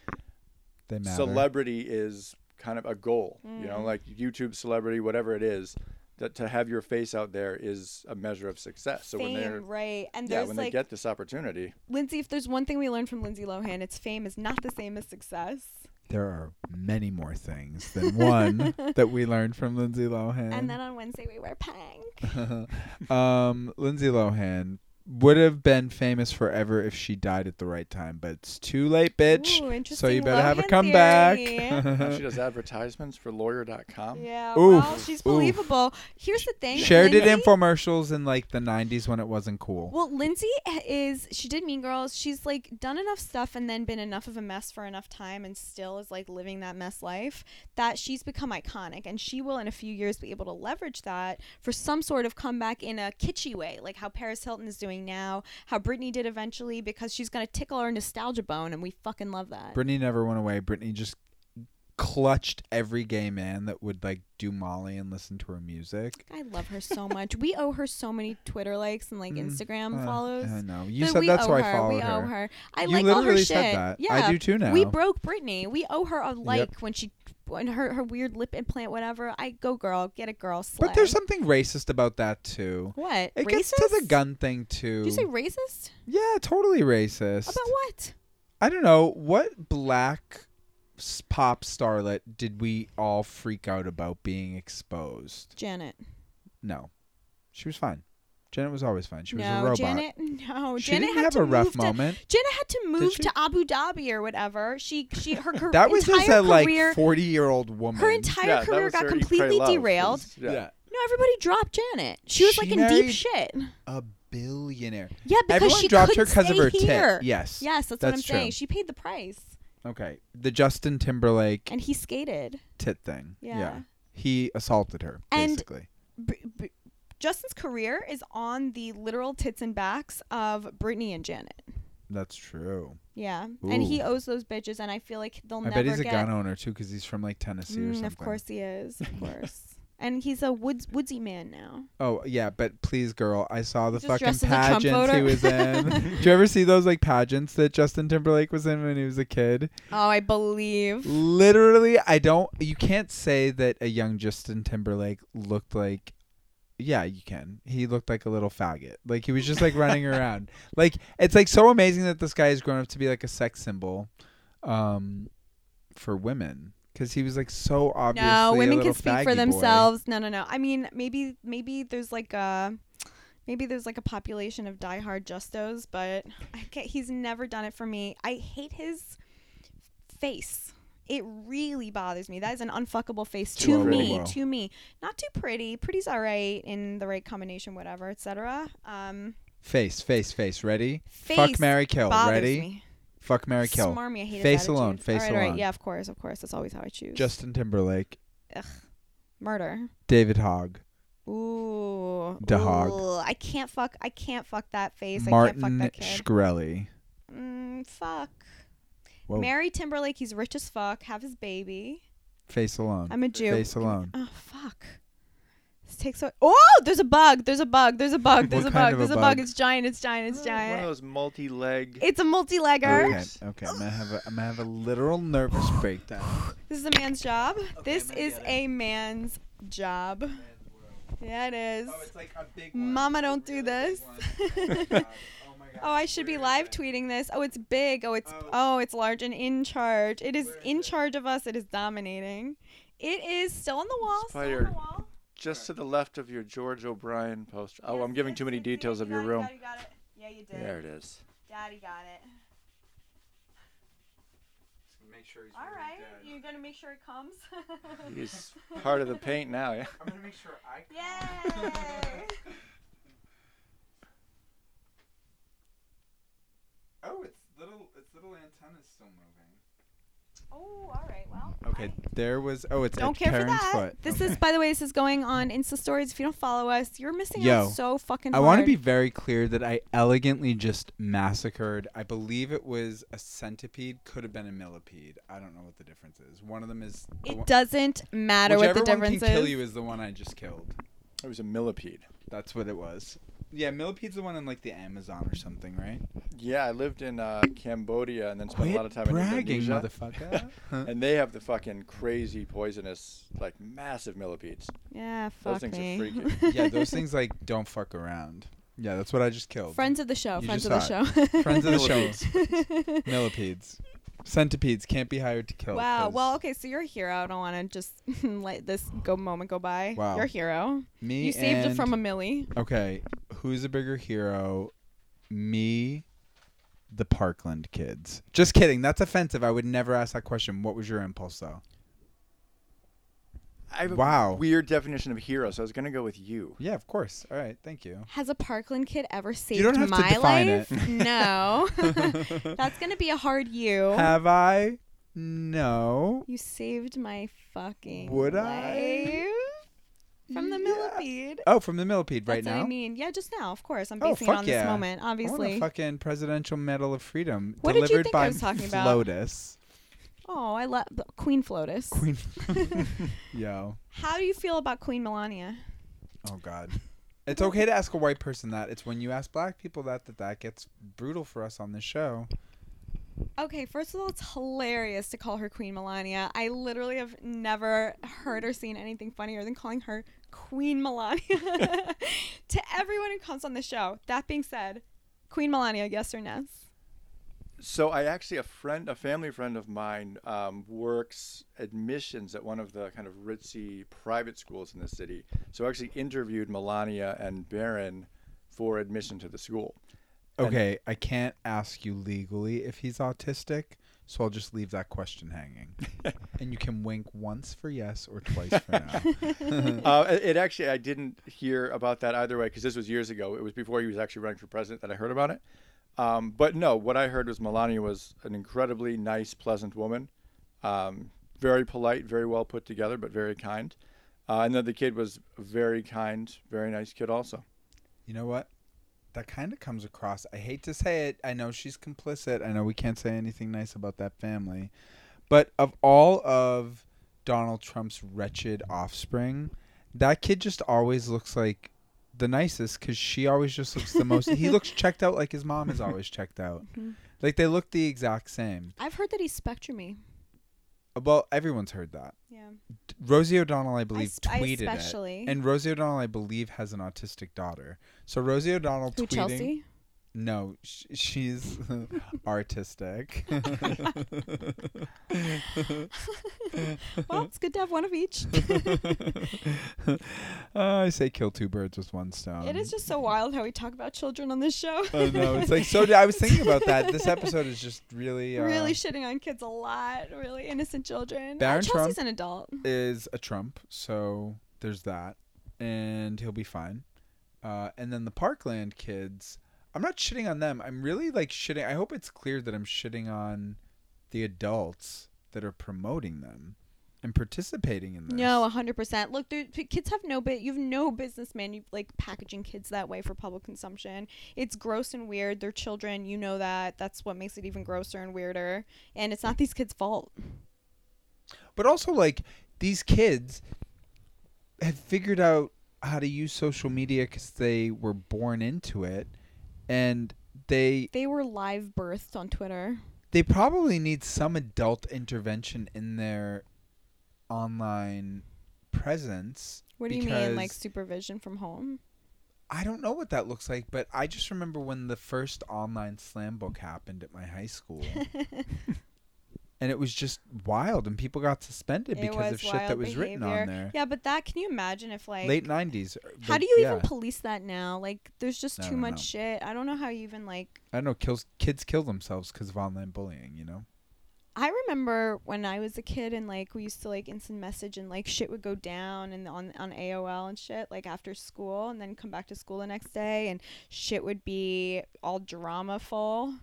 They matter. celebrity is kind of a goal. You Mm. know, like YouTube celebrity, whatever it is, that to have your face out there is a measure of success. So when they're fame, right? And yeah, there's when they get this opportunity, Lindsay. If there's one thing we learned from Lindsay Lohan, it's fame is not the same as success. there are many more things than one <laughs> that we learned from Lindsay Lohan. And then on Wednesday we wear pang. <laughs> um, Lindsay Lohan would have been famous forever if she died at the right time, but it's too late, bitch. Ooh, so you interesting better have a comeback. she does advertisements for lawyer.com. Yeah, Oof, well, she's oof. believable. Here's the thing. Shared it Lindsay- infomercials in like the 90s when it wasn't cool. Well, Lindsay is she did Mean Girls. She's like done enough stuff and then been enough of a mess for enough time and still is like living that mess life that she's become iconic and she will in a few years be able to leverage that for some sort of comeback in a kitschy way, like how Paris Hilton is doing now, how Britney did eventually because she's to tickle our nostalgia bone and we fucking love that. Britney never went away. Britney just clutched every gay man that would like do Molly and listen to her music. I love her so much. We owe her so many Twitter likes and like Mm, Instagram Uh, follows. I know. You But said that's why her. I follow we her. owe her. I You like all her literally shit. said that. Yeah, I do too now. We broke Britney. We owe her a like when she when her her weird lip implant, whatever. I go girl, get a girl. Slay. But there's something racist about that too. what It racist? gets to the gun thing too. Did you say racist? yeah, totally racist. About what? I don't know what black pop starlet did we all freak out about being exposed? Janet. No, she was fine. Janet was always fine. She was no, a robot. Janet. No, she Janet didn't had have to a rough to, moment. Janet had to move to Abu Dhabi or whatever. She she her, <laughs> her That was entire just a like career. forty year old woman. her entire yeah, career got her completely derailed. was- Yeah. yeah, No, everybody dropped Janet. She was She like in deep shit. a billionaire. Yeah, because Everyone she dropped her because of her here. tit. Yes. Yes, that's, what I'm saying. She paid the price, Okay. The Justin Timberlake and he skated. tit thing. Yeah. yeah. He assaulted her And- basically. B- b- Justin's career is on the literal tits and backs of Britney and Janet. That's true. Yeah, and he owes those bitches, and I feel like they'll I never I bet he's a gun owner too, because he's from like Tennessee or Mm, something. of course he is, of <laughs> course. And he's a woods woodsy man now. Oh yeah, but please, girl, I saw the Just fucking dressed as a Trump pageants he was in. <laughs> <laughs> Did you ever see those like pageants that Justin Timberlake was in when he was a kid? Oh, I believe. Literally, I don't. You can't say that a young Justin Timberlake looked like. Yeah, you can. He looked like a little faggot. Like he was just like running <laughs> around. Like it's like so amazing that this guy has grown up to be like a sex symbol, um, for women. Because he was like so obviously. No, women can speak for boy. themselves. No, no, no. I mean, maybe maybe there's like a maybe there's like a population of diehard justos, but he's never done it for me. I hate his face. It really bothers me. That is an unfuckable face Too to me. pretty. To me, not too pretty. Pretty's all right in the right combination, whatever, etc. Um, Face, face, face. Ready? face Fuck, Mary, kill. Ready? me. Fuck, Mary, kill. Smarmy, I hate his Face attitude. alone, face all right, all right. alone. Yeah, of course, of course. That's always how I choose. Justin Timberlake, murder. David Hogg, Ooh. Da hog. Ooh, I can't fuck. I can't fuck that face. I Martin can't fuck that kid. Shkreli. mm, fuck. Whoa. Mary Timberlake. He's rich as fuck. Have his baby. Face alone. I'm a Jew. Face alone. Oh fuck. This takes so. Oh, there's a bug. There's a bug. There's a bug. <laughs> There's a bug. There's a bug. bug? It's giant. It's giant. It's giant. One of giant. those multi-leg. It's a multi-legger. Okay, okay. I'm gonna have a I'm gonna have a literal nervous <gasps> breakdown. This is a man's job. this is a man's job. Yeah, it is. Oh, like a big Mama, don't do this. <laughs> Oh, my god. Oh, I should be live tweeting this. Oh, it's big. Oh, it's Oh. oh, it's large and in charge. It is Where is in it? charge of us. It is dominating. It is still on the wall. Still on the wall. Just to the left of your George O'Brien poster. Oh, Yes, I'm giving yes, too many yes, yes, details of your room. You got it, you got it. Yeah, you did. There it is. Daddy got it. Make sure he's All right, you're gonna make sure it comes. <laughs> He's part of the paint now, yeah. <laughs> I'm gonna make sure I. Yay! <laughs> Oh, it's little. Its little antenna's still moving. Oh, all right. Well. Okay, there was. Oh, it's Don't at care for that. foot. This Okay. is, by the way, this is going on Insta stories. If you don't follow us, you're missing Yo, out so fucking I want to be very clear that I elegantly just massacred. I believe it was a centipede. Could have been a millipede. I don't know what the difference is. One of them is. The It one, doesn't matter what the difference one difference can kill is. you is the one I just killed. It was a millipede. That's what it was. Yeah, millipede's the one in like the Amazon or something, right? Yeah, I lived in uh, Cambodia and then spent a lot of time bragging, in Indonesia. motherfucker. <laughs> And they have the fucking crazy poisonous, like massive millipedes. Yeah, Those fuck things are me. freaky. <laughs> yeah, those things like don't fuck around. Yeah, that's what I just killed. Friends of the show. You friends of the saw show. Friends of the <laughs> show. Millipedes. Centipedes can't be hired to kill. wow. 'cause Well, okay, so you're a hero. I don't want to just <laughs> let this go moment go by. Wow. You're a hero. me You saved it and- from a millie. Okay, who's a bigger hero? Me, the Parkland kids. Just kidding. That's offensive. I would never ask that question. What was your impulse though? I have a Wow. weird definition of hero, so I was gonna go with you. Yeah, of course. All right, thank you. Has a Parkland kid ever saved don't have to my define life? it. No. <laughs> That's gonna be a hard you. Have I? No. you saved my fucking Would life I? from the Yeah. millipede. Oh, from the millipede right That's now. what I mean. Yeah, just now, of course. I'm Oh, basing it on yeah. this moment, obviously. I want obviously. a fucking Presidential Medal of Freedom What did you delivered think by I was talking about? Lotus. Oh, I love Queen Flotus. Queen. <laughs> <laughs> Yo. How do you feel about Queen Melania? Oh God. It's okay to ask a white person that. It's when you ask black people that that that gets brutal for us on this show. Okay, first of all, it's hilarious to call her Queen Melania. I literally have never heard or seen anything funnier than calling her Queen Melania <laughs> to everyone who comes on the show. That being said, Queen Melania, yes or no? So I actually a friend, a family friend of mine, um, works admissions at one of the kind of ritzy private schools in the city. So I actually interviewed Melania and Barron for admission to the school. And- Okay, I can't ask you legally if he's autistic, so I'll just leave that question hanging. <laughs> and you can wink once for yes or twice for no. <laughs> uh, it, it actually, I didn't hear about that either way because this was years ago. It was before he was actually running for president that I heard about it. Um, but no, what I heard was Melania was an incredibly nice, pleasant woman, um, very polite, very well put together, but very kind. Uh, and then the kid was very kind, very nice kid also. You know what? That kind of comes across. I hate to say it. I know she's complicit. I know we can't say anything nice about that family. But of all of Donald Trump's wretched offspring, that kid just always looks like the nicest because she always just looks the most. he <laughs> looks checked out like his mom is always checked out. Mhm. Like they look the exact same. I've heard that he's spectrumy. Well, everyone's heard that. Yeah. D- Rosie O'Donnell, I believe, sp- I tweeted especially. it. And Rosie O'Donnell, I believe, has an autistic daughter. So Rosie O'Donnell Who, tweeting. Chelsea? No, sh- she's <laughs> artistic. <laughs> <laughs> Well, it's good to have one of each. uh, <laughs> I say kill two birds with one stone. it is just so wild how we talk about children on this show. I know. It's like so. <laughs> I was thinking about that. This episode is just really, uh, really shitting on kids a lot. Really innocent children. Uh, Barron Chelsea's Trump an adult. is a Trump. So there's that, and he'll be fine. Uh, and then the Parkland kids. I'm not shitting on them. I'm really like shitting. I hope it's clear that I'm shitting on the adults that are promoting them and participating in this. No, hundred percent. Look, kids have no bit. You have no business, man. You like packaging kids that way for public consumption. It's gross and weird. They're children. You know that. That's what makes it even grosser and weirder. And it's not these kids' fault. But also, like, these kids have figured out how to use social media because they were born into it, and they They were live birthed on Twitter. They probably need some adult intervention in their online presence. What do you mean, like supervision from home? I don't know what that looks like, but I just remember when the first online slam book happened at my high school. <laughs> and it was just wild, and people got suspended It because of shit that was written on there. Yeah, but that can you imagine if like Late '90s. Uh, how like, do you yeah. even police that now? Like, there's just I too much know. shit. I don't know how you even like. I don't know. Kills kids kill themselves because of online bullying. You know. I remember when I was a kid and like we used to like instant message and like shit would go down and on on AOL and shit like after school and then come back to school the next day and shit would be all drama full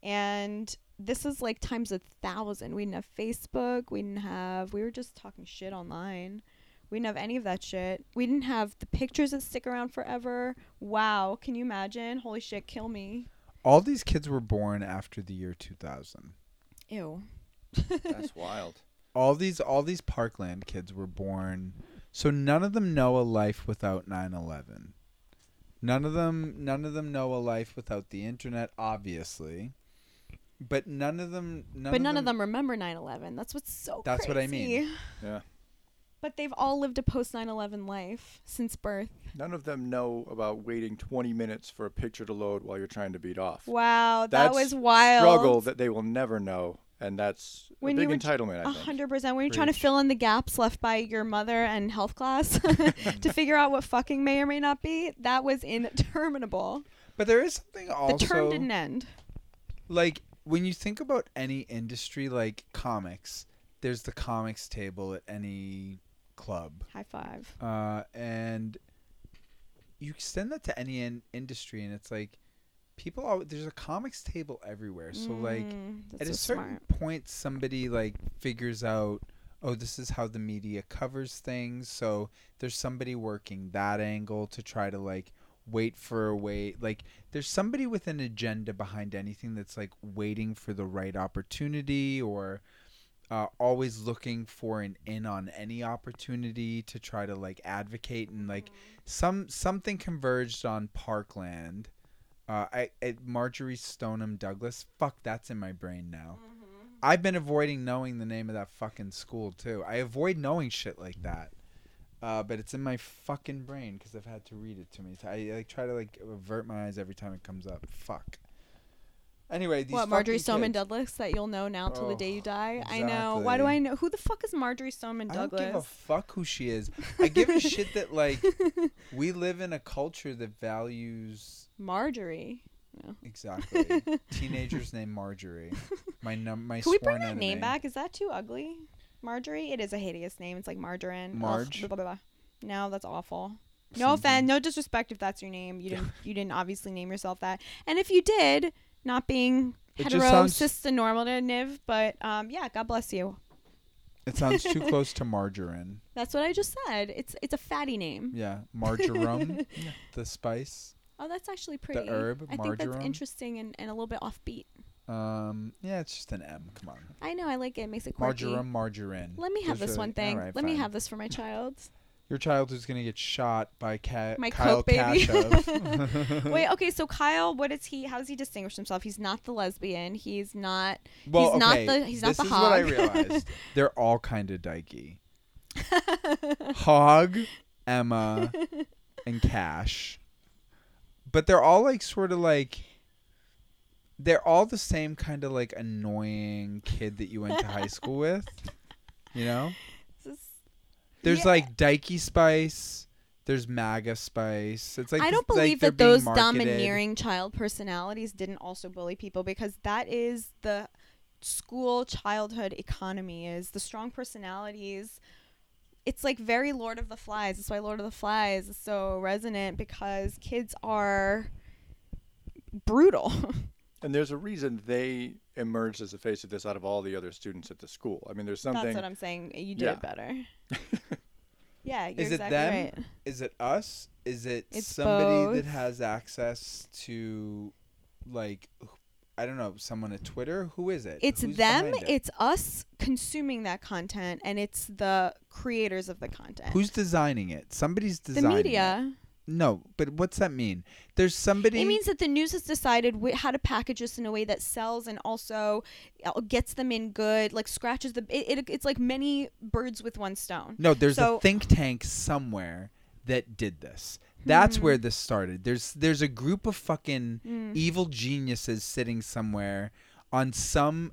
and this is like times a thousand. We didn't have Facebook. We didn't have. We were just talking shit online. We didn't have any of that shit. We didn't have the pictures that stick around forever. Wow, can you imagine? Holy shit, kill me. All these kids were born after the year 2000. Ew. That's <laughs> wild. All these all these Parkland kids were born so none of them know a life without 9/11. None of them none of them know a life without the internet obviously. But none of them none but of none them, of them remember 9/11. That's what's so That's what I mean. Yeah. But they've all lived a post 9/11 life since birth. None of them know about waiting 20 minutes for a picture to load while you're trying to beat off. Wow, that That's was wild. Struggle that they will never know, and that's When a you big were j- entitlement. I A think. hundred percent. When you're trying to fill in the gaps left by your mother and health class <laughs> to <laughs> figure out what fucking may or may not be, that was interminable. But there is something also. The term didn't end. like when you think about any industry like comics, there's the comics table at any club. High five. Uh, and you extend that to any in- industry, and it's like people. Always, there's a comics table everywhere. So like Mm, at that's a certain smart. point, somebody like figures out, oh, this is how the media covers things. So there's somebody working that angle to try to like wait for a wait. Like there's somebody with an agenda behind anything that's like waiting for the right opportunity or uh, always looking for an in on any opportunity to try to like advocate and like some something converged on Parkland. Uh, I, I Marjorie Stoneman Douglas. Fuck, that's in my brain now. I've been avoiding knowing the name of that fucking school too. I avoid knowing shit like that. Uh, but it's in my fucking brain because I've had to read it to me. I like try to like avert my eyes every time it comes up. Fuck. Anyway, these what Marjorie Stoneman Douglas that you'll know now till the day you Oh, die? I know. Why do. I know? Who the fuck is Marjorie Stoneman Douglas? I don't give a fuck who she is. I give a shit that <laughs> like we live in a culture that values Marjorie. exactly <laughs> teenagers named Marjorie. My num my Can we bring that enemy. name back? Is that too ugly? Marjorie? It is a hideous name. It's like margarine. Ugh, Marge? blah, blah, blah. No, that's awful. No offense, no disrespect if that's your name. You didn't you didn't obviously name yourself that. And if you did, not being It just hetero sounds- cisnormative, but um yeah, God bless you. It sounds too <laughs> close to margarine. That's what I just said. It's it's a fatty name. Yeah, marjoram, <laughs> the spice. Oh, that's actually pretty. The herb, I think that's marjoram. interesting and, and a little bit offbeat. Um, yeah, it's just an M. Come on, I know, I like it. It makes it quirky. marjoram, margarine. Let me have Those this are- one thing. alright, Let me fine. have this for my child. your child who's gonna get shot by Ka- <laughs> My Kyle Coke baby. <laughs> <laughs> Wait, okay, so Kyle, what is he? How does he distinguish himself? He's not the lesbian. He's not. Well, he's not okay, the- he's not this the is what I hog. realized. They're all kind of dykey. Hog, Emma, and Cash. But they're all like sort of like they're all the same kind of like annoying kid that you went to high school <laughs> with. You know? There's Yeah. like Dykey Spice, there's MAGA Spice. It's like I don't this- like believe that those domineering child personalities didn't also bully people because that is the school childhood economy is the strong personalities it's like very lord of the flies that's why lord of the flies is so resonant because kids are brutal <laughs> And there's a reason they emerged as the face of this out of all the other students at the school. I mean, there's something. that's what i'm saying you did Yeah. it better <laughs> yeah you're Is it exactly them? right Is it us? Is it It's somebody that has access to, like, I don't know, someone at Twitter? Who is it? it's Who's them it? it's us consuming that content and it's the creators of the content Who's designing it? Somebody's the designing it. No, but what's that mean? There's somebody. It means that the news has decided wh- how to package this in a way that sells and also uh, gets them in good, like scratches the. It, it, it's like many birds with one stone. no, there's so- a think tank somewhere that did this. That's Hmm. where this started. There's there's a group of fucking Mm. evil geniuses sitting somewhere on some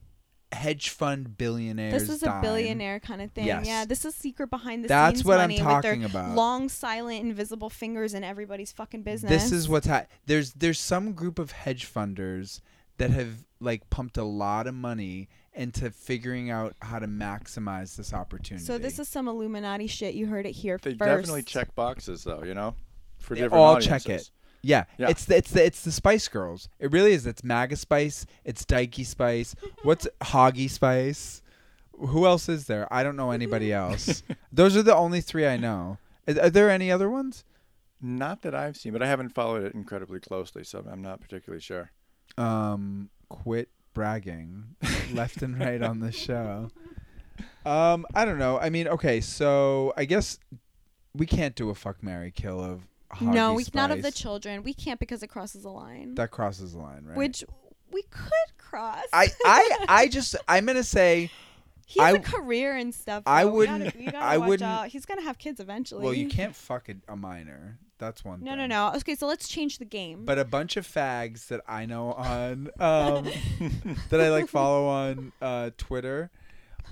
hedge fund billionaires. This is a billionaire kind of thing. Yes. Yeah, this is secret behind the That's scenes what I'm money with talking their about. long, silent, invisible fingers in everybody's fucking business. This is what's ha- there's there's some group of hedge funders that have like pumped a lot of money into figuring out how to maximize this opportunity. So this is some Illuminati shit. You heard it here They first. definitely check boxes, though. You know, for They different all check it. Yeah, Yeah. it's the, it's the it's the Spice Girls. It really is. It's MAGA Spice. It's Dykey Spice. <laughs> What's Hoggy Spice? Who else is there? I don't know anybody else. <laughs> Those are the only three I know. Is, are there any other ones? Not that I've seen, but I haven't followed it incredibly closely, so I'm not particularly sure. Um, quit bragging left and right on the show. Um, I don't know. I mean, okay, so I guess we can't do a fuck Mary kill of No, we, not of the children. We can't because it crosses a line. That crosses the line, right? Which we could cross. I, I, <laughs> I just, I'm gonna say, He has I- a career and stuff. I though. We wouldn't- gotta- gotta I wouldn't- out. He's gonna have kids eventually. well, you can't fuck a, a minor. That's one. No, thing. no, no. Okay, so let's change the game. But a bunch of fags that I know on, um, <laughs> that I like follow on uh, Twitter,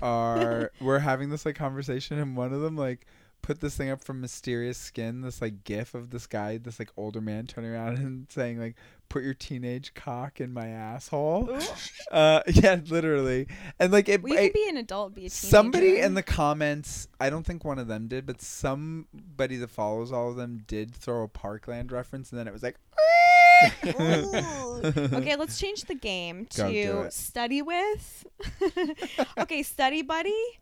are we're having this like conversation, and one of them like put this thing up from Mysterious Skin, this like GIF of this guy, this like older man turning around <laughs> and saying like, "Put your teenage cock in my asshole." <laughs> Uh, yeah, literally, and like it. Could be an adult, be a teenager. Somebody in the comments, I don't think one of them did, but somebody that follows all of them did throw a Parkland reference, and then it was like, <laughs> okay, let's change the game to study with. okay, study buddy.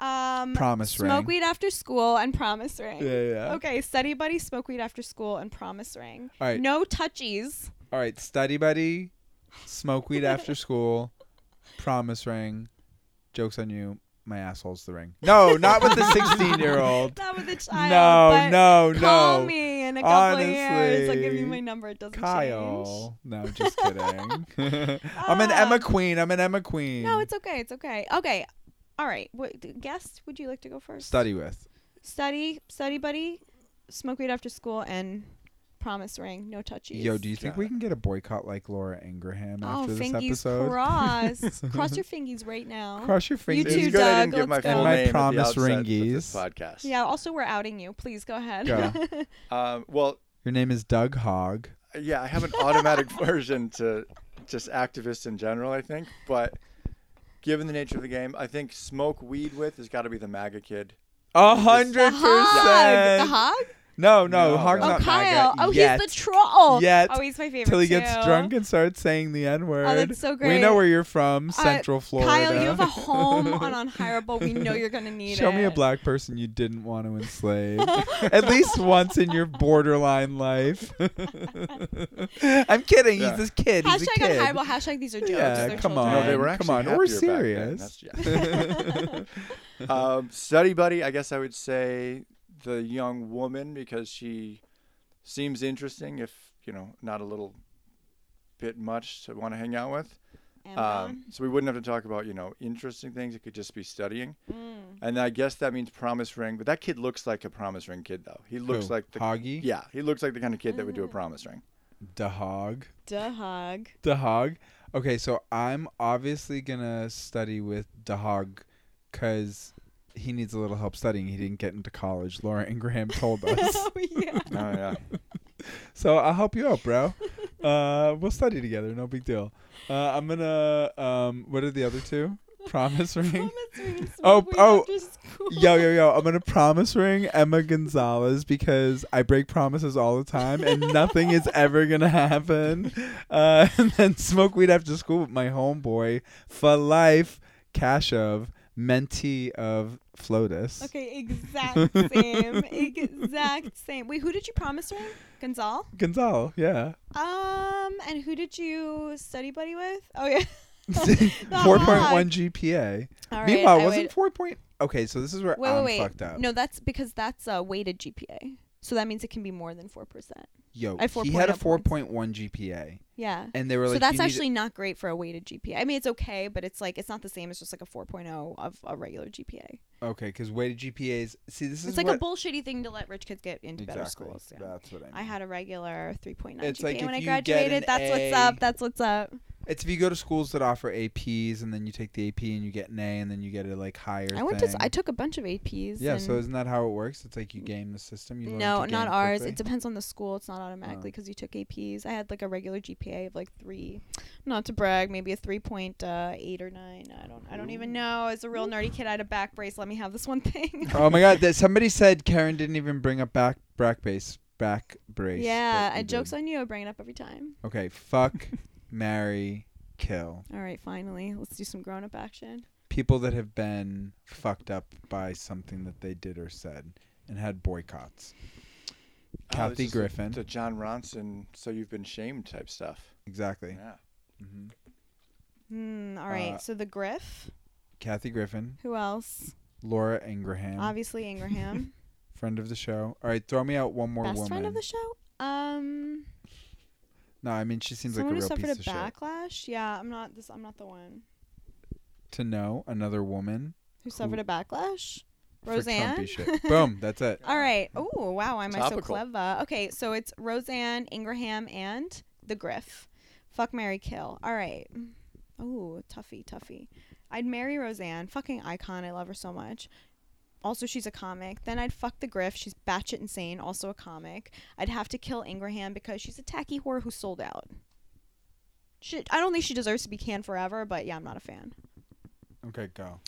Um, Promise smoke ring. weed after school and promise ring. Yeah, yeah. Okay, study buddy, smoke weed after school and promise ring. All right. No touchies. All right, study buddy, smoke weed after school, <laughs> promise ring, Jokes on you. My asshole's the ring. No, not with the 16 year old. <laughs> Not with a child. No, but no, Call no. me in a couple of years. I'll give you my number. It doesn't change. Kyle. No, just kidding. <laughs> I'm an Emma Ah. Queen. I'm an Emma Queen. No, it's okay. It's okay. Okay. All right. What guest would you like to go first? study with. Study, study buddy, smoke weed after school, and promise ring. No touchies. Yo, do you think Got we can get a boycott like Laura Ingraham Oh, after this fingies episode? cross. <laughs> cross your fingies right now. Cross your You too, it's I Doug, didn't give my let's full go. And my name promise outset with this ringies. podcast. Yeah. Also, we're outing you. Please go ahead. Go. <laughs> Um, well, Your name is Doug Hogg. yeah, I have an automatic <laughs> version to just activists in general, I think. But given the nature of the game, I think smoke weed with has got to be the MAGA kid. A hundred the hog. The percent. hog. No, no, No, Hog's no. Oh, not Kyle. MAGA Oh, yet. he's the troll. Yet. Oh, he's my favorite. Till he gets drunk and starts saying the N word. Oh, that's so great. We know where you're from, Central Florida. Kyle, you have a home <laughs> on Unhireable. We know you're gonna need Show it. Show me a black person you didn't want to enslave. <laughs> At least once in your borderline life. <laughs> I'm kidding. Yeah. He's this kid. He's a Hashtag kid. Unhireable. Hashtag these are jokes. Yeah, They're come children. on. No, they were come on, we're happier back then. serious. Um, study buddy, I guess I would say the young woman because she seems interesting, if you know, not a little bit much to want to hang out with. Um, so we wouldn't have to talk about you know interesting things. It could just be studying, Mm. and I guess that means promise ring. But that kid looks like a promise ring kid, though. He looks Who? like the Hoggy? yeah, he looks like the kind of kid that would Mm. do a promise ring. The hog. The hog. The hog. Okay, so I'm obviously gonna study with the hog, cause he needs a little help studying. He didn't get into college. Laura Ingraham told us. <laughs> oh yeah. Oh yeah. so I'll help you out, bro. <laughs> Uh, we'll study together. No big deal. Uh, I'm gonna. Um, what are the other two? Promise <laughs> ring. Promise ring Oh, oh. Yo, yo, yo! I'm gonna promise ring Emma Gonzalez because I break promises all the time and nothing is ever gonna happen. Uh, and then smoke weed after school with my homeboy for life, Kashuv mentee of Flotus. Okay, exact <laughs> same. exact same. Wait, who did you promise ring? Gonzal? Gonzal, yeah. Um, and who did you study buddy with? Oh yeah. <laughs> <laughs> Four point hog. one GPA. All right. Meanwhile, I wasn't would- four point? Okay, so this is where Wait, I'm wait, wait. fucked up. No, that's because that's a weighted GPA. So that means it can be more than four percent. Yo, I he had a 4.0 four points. point one GPA, Yeah. and they were like, so that's actually not great for a weighted GPA. I mean, it's okay, but it's like it's not the same as just like a 4.0 of a regular GPA. okay because weighted GPAs. See, this is It's like what, a bullshitty thing to let rich kids get into better Exactly. schools. Yeah. That's what I mean. I had a regular 3.9 It's GPA like when I you get graduated. an That's what's A- up. That's what's up. It's if you go to schools that offer APs and then you take the AP and you get an A and then you get a like higher. I went to. I took a bunch of APs. yeah, so isn't that how it works? It's like you game the system. You no, not ours. quickly? It depends on the school. It's not automatically Oh. because you took APs. I had like a regular GPA of like three. Not to brag, maybe a three point uh, eight or nine. I don't. I don't even know. As a real nerdy kid, I had a back brace. Let me have this one thing. <laughs> oh my god! That <laughs> somebody said Karen didn't even bring up back back base back brace. yeah, I jokes on you. I bring it up every time. Okay, fuck, <laughs> marry, kill. All right, finally, let's do some grown up action. People that have been fucked up by something that they did or said and had boycotts. Oh, Kathy this Griffin. The, the Jon Ronson, so you've been shamed type stuff. Exactly. Yeah. hmm Hmm. All right. Uh, so the Griff. Kathy Griffin, Who else? Laura Ingraham, Obviously Ingraham. <laughs> friend of the show. All right, throw me out one more Best woman. friend of the show. Um. No, I mean she seems someone like a who real suffered piece a of shit. backlash. Yeah, I'm not this. I'm not the one To know another woman who suffered a backlash. for Roseanne. Trumpy shit. <laughs> Boom, that's it. All right. Oh wow, why am I so Topical. clever? Okay, so it's Roseanne, Ingraham, and the Griff. Fuck Mary Kill. All right. Oh, toughy, toughy. I'd marry Roseanne. Fucking icon. I love her so much. Also, she's a comic. Then I'd fuck the Griff. She's batshit insane. Also a comic. I'd have to kill Ingraham because she's a tacky whore who sold out. She, I don't think she deserves to be canned forever, but yeah, I'm not a fan. Okay, go.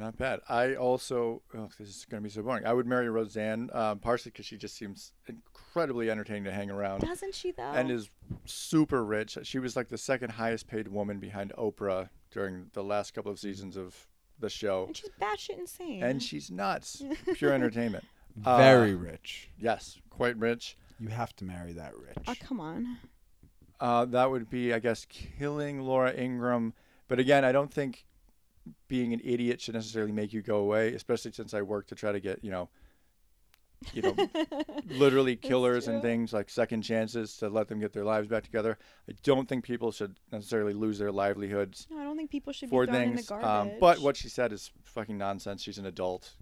Not bad. I also, oh, this is going to be so boring. I would marry Roseanne, um, partially because she just seems incredibly entertaining to hang around Doesn't she though? and is super rich. She was like the second highest paid woman behind Oprah during the last couple of seasons of the show. and she's batshit insane. And she's nuts. <laughs> Pure entertainment. Uh, Very rich. Yes, quite rich. You have to marry that rich. Oh come on. Uh, that would be, I guess, killing Laura Ingraham. But again, I don't think being an idiot should necessarily make you go away, especially since I work to try to get, you know, you know, <laughs> literally killers and things like second chances to let them get their lives back together. I don't think people should necessarily lose their livelihoods No, I don't think people should for be thrown in the things. garbage. Um, but what she said is fucking nonsense. She's an adult.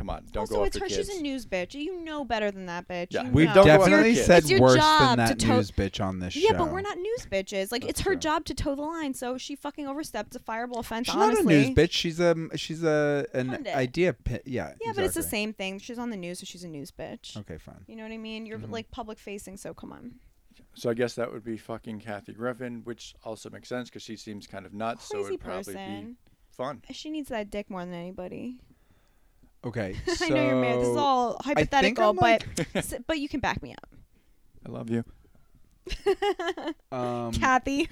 Come on, don't also, go it's her. kids. She's a news bitch. You know better than that, bitch. Yeah. You We've know. Don't go after definitely kids. said It's your worse job than that to- news bitch on this show. Yeah, show. but we're not news bitches. Like it's her true. job to toe the line. So she fucking overstepped. It's a fireable offense. She's honestly. not a news bitch. She's a she's a an Pundit. idea. Pi- yeah. Yeah, but it's the exactly. same thing. She's on the news, so she's a news bitch. Okay, fine. You know what I mean? You're Mhm. like public facing, so come on. So I guess that would be fucking Kathy Griffin, which also makes sense because she seems kind of nuts. so Crazy it'd probably person. be fun. She needs that dick more than anybody. Okay, so <laughs> I know you're married. This is all hypothetical, like- but s- <laughs> but you can back me up. I love you. <laughs> um, Kathy.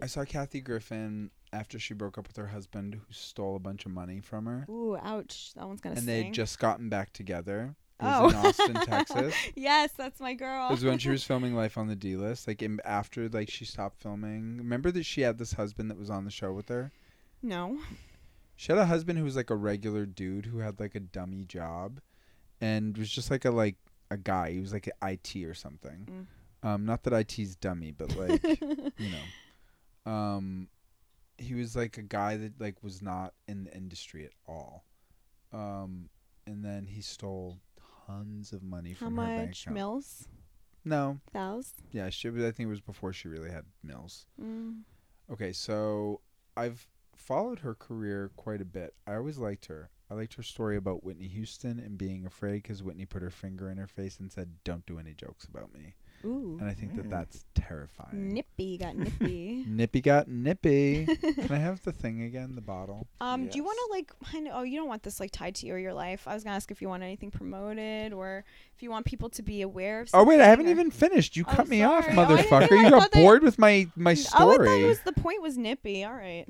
I saw Kathy Griffin after she broke up with her husband, who stole a bunch of money from her, Ooh, ouch. That one's gonna and they just gotten back together. It oh. was in Austin, Texas. yes, that's my girl. It was when she was filming Life on the D List. Like in, after like she stopped filming. Remember that she had this husband that was on the show with her. no. She had a husband who was like a regular dude who had like a dummy job, and was just like a like a guy. He was like an IT or something. Um, not that IT's dummy, but like <laughs> you know, um, he was like a guy that like was not in the industry at all. Um, and then he stole tons of money How from her bank much? account. Mills? No, Thous? yeah, she. I think it was before she really had mills. Mm. Okay, so I've followed her career quite a bit. I always liked her. I liked her story about Whitney Houston and being afraid because Whitney put her finger in her face and said, "Don't do any jokes about me." Ooh. And I think that Mm. that's terrifying. Nippy got nippy. <laughs> Nippy got nippy. <laughs> Can I have the thing again? The bottle. Um, do you want to like? I know, oh, you don't want this like tied to you or your life. I was gonna ask if you want anything promoted or if you want people to be aware of. Oh wait, I haven't or- even finished. You Oh, cut me off, sorry. Oh, motherfucker. you got bored with my my Oh, I story. thought it was the point was nippy. All right,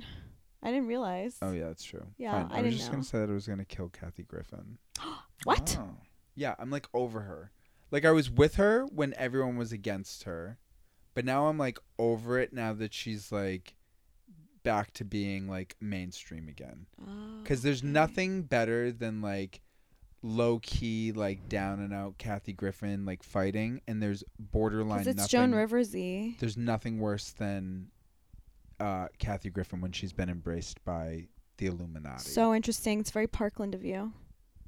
I didn't realize. Oh yeah, that's true. Yeah, Fine. I was didn't just know. gonna say that I was gonna kill Kathy Griffin. <gasps> What? Oh. Yeah, I'm like over her. Like I was with her when everyone was against her, but now I'm like over it now that she's like back to being like mainstream again. Oh, Cuz there's okay. nothing better than like low key like down and out Kathy Griffin like fighting and there's borderline it's nothing Joan Riversy. There's nothing worse than uh Kathy Griffin when she's been embraced by the Illuminati. So interesting. It's very Parkland of you.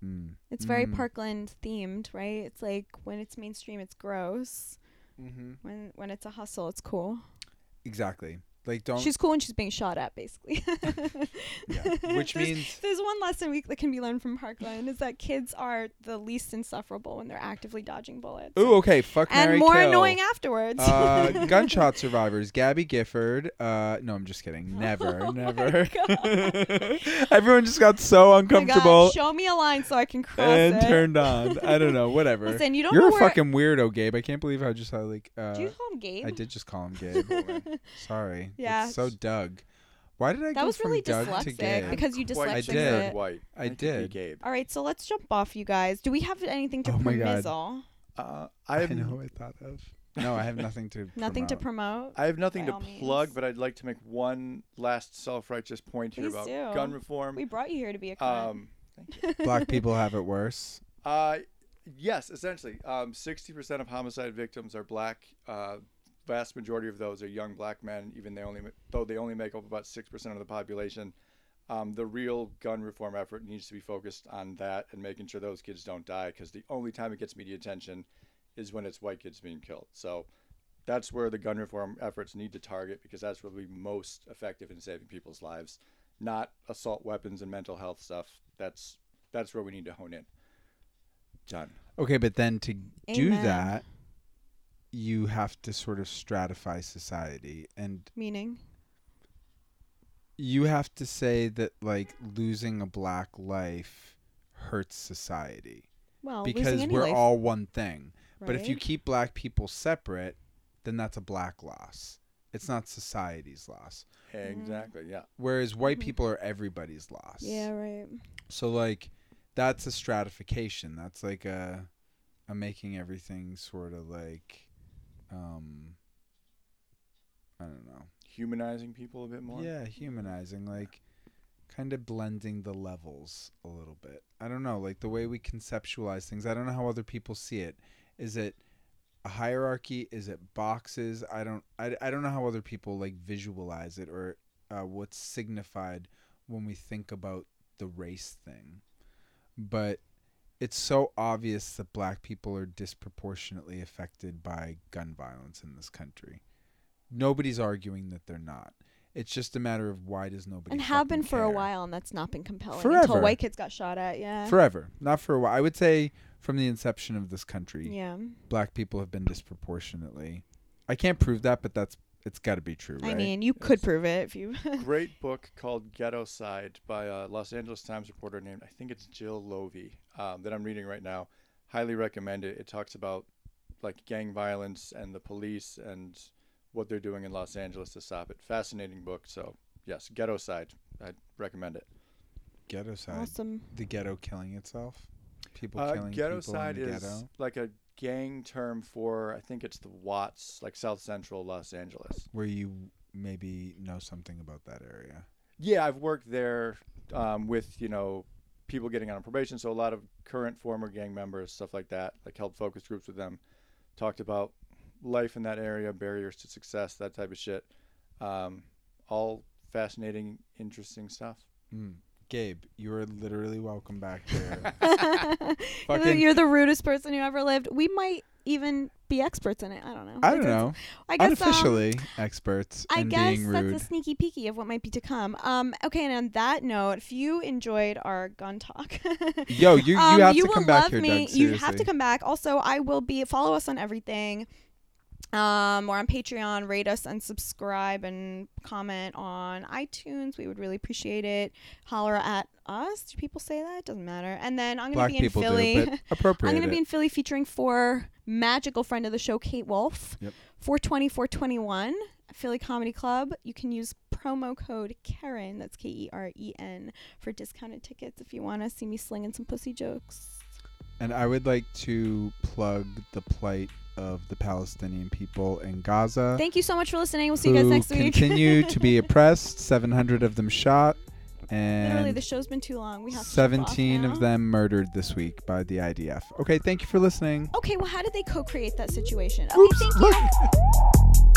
Mm. It's very Mm. Parkland themed, right? It's like when it's mainstream, it's gross. Mhm. When when it's a hustle, it's cool. Exactly. Like don't She's cool when she's being shot at, basically. <laughs> Yeah, <laughs> which There's- means- there's one lesson we that can be learned from Parkland is that kids are the least insufferable when they're actively dodging bullets. Ooh, okay. Fuck and Mary more kill. annoying afterwards. uh, <laughs> gunshot survivors. Gabby Gifford. Uh, no, I'm just kidding. Never, Oh never. Everyone just got so Oh God, uncomfortable show me a line so I can cross and it. turned on. I don't know. Whatever. Listen, you don't You're a fucking weirdo, Gabe. I can't believe how just how like. Uh, Do you call him Gabe? I did just call him Gabe. Sorry. Yeah. It's so Doug. Why did I get That go was from really Doug to dyslexic Gabe? because you Quite dyslexic I did. it. White. I think be did. Gabe. All right, so let's jump off, you guys. Do we have anything to promote? Oh my God. permizzle? Uh, I I have know who I thought of. No, I have <laughs> nothing to. Nothing to promote. promote. I have nothing by to all plug, means. but I'd like to make one last self-righteous point here Please about do. gun reform. We brought you here to be a cunt. Um, <laughs> Black people have it worse. uh, yes, essentially, um, 60% of homicide victims are black. Uh, vast majority of those are young black men, even they only though they only make up about six percent of the population. Um, the real gun reform effort needs to be focused on that and making sure those kids don't die, because the only time it gets media attention is when it's white kids being killed. So that's where the gun reform efforts need to target, because that's where we'll be most effective in saving people's lives, not assault weapons and mental health stuff. That's that's where we need to hone in. John. Okay, but then to do that, you have to sort of stratify society, and Meaning? you have to say that like losing a black life hurts society Well, because we're life, all one thing. But if you keep black people separate, then that's a black loss. It's not society's loss. Exactly. Yeah. Whereas white Mhm. people are everybody's loss. Yeah, right. So like that's a stratification. That's like a a making everything sort of like um I don't know. humanizing people a bit more. Yeah, humanizing, like kind of blending the levels a little bit. I don't know, like the way we conceptualize things. I don't know how other people see it. Is it a hierarchy? Is it boxes? I don't. I, I don't know how other people like visualize it or uh, what's signified when we think about the race thing. But it's so obvious that black people are disproportionately affected by gun violence in this country. Nobody's arguing that they're not. It's just a matter of why does nobody and have been for a while, and that's not been compelling Forever. until white kids got shot at. Yeah. Forever, not for a while. I would say from the inception of this country, yeah. black people have been disproportionately. I can't prove that, but that's it's got to be true, right? I mean, you could prove it if you. <laughs> Great book called Ghettoside by a Los Angeles Times reporter named I think it's Jill Leovy um, that I'm reading right now. Highly recommend it. It talks about like gang violence and the police and what they're doing in Los Angeles to stop it. Fascinating book. So yes, Ghettoside. I'd recommend it. ghetto side, awesome. the ghetto killing itself, people Uh, killing ghetto people side in the is ghetto. like a gang term for I think it's the Watts, like South Central Los Angeles. Where you maybe know something about that area. Yeah, I've worked there um, with you know people getting out on probation. So a lot of current, former gang members, stuff like that, like held focus groups with them, talked about life in that area, barriers to success, that type of shit. Um, all fascinating, interesting stuff. Mm. Gabe, you are literally welcome back <laughs> here. You're <laughs> the- Fucking- You're the rudest person who ever lived. We might even be experts in it. I don't know. I don't know. I guess um, experts I in guess being that's a sneaky peeky of what might be to come. Um, okay, and on that note, if you enjoyed our gun talk, Yo, you you <laughs> um, have you to come back love here, me. Doug. you have to come back. Also, I will be follow us on everything. Um, we're on Patreon. Rate us and subscribe and comment on iTunes. We would really appreciate it. Holler at us. Do people say that? It doesn't matter. And then I'm gonna be in Philly. do, <laughs> appropriate. I'm going to be in Philly featuring for magical friend of the show, Kate Wolf. Yep. 420 421 Philly Comedy Club. You can use promo code Keren, that's K E R E N, for discounted tickets if you want to see me slinging some pussy jokes. And I would like to plug the plight of the Palestinian people in Gaza. Thank you so much for listening. We'll see you guys next week. continue to be <laughs> oppressed. 700 of them shot, Literally, and the show's been too long. We have 17 of them murdered this week by the IDF. Okay, thank you for listening. Okay, well, how did they co create that situation? Okay, Oops, thank look. you.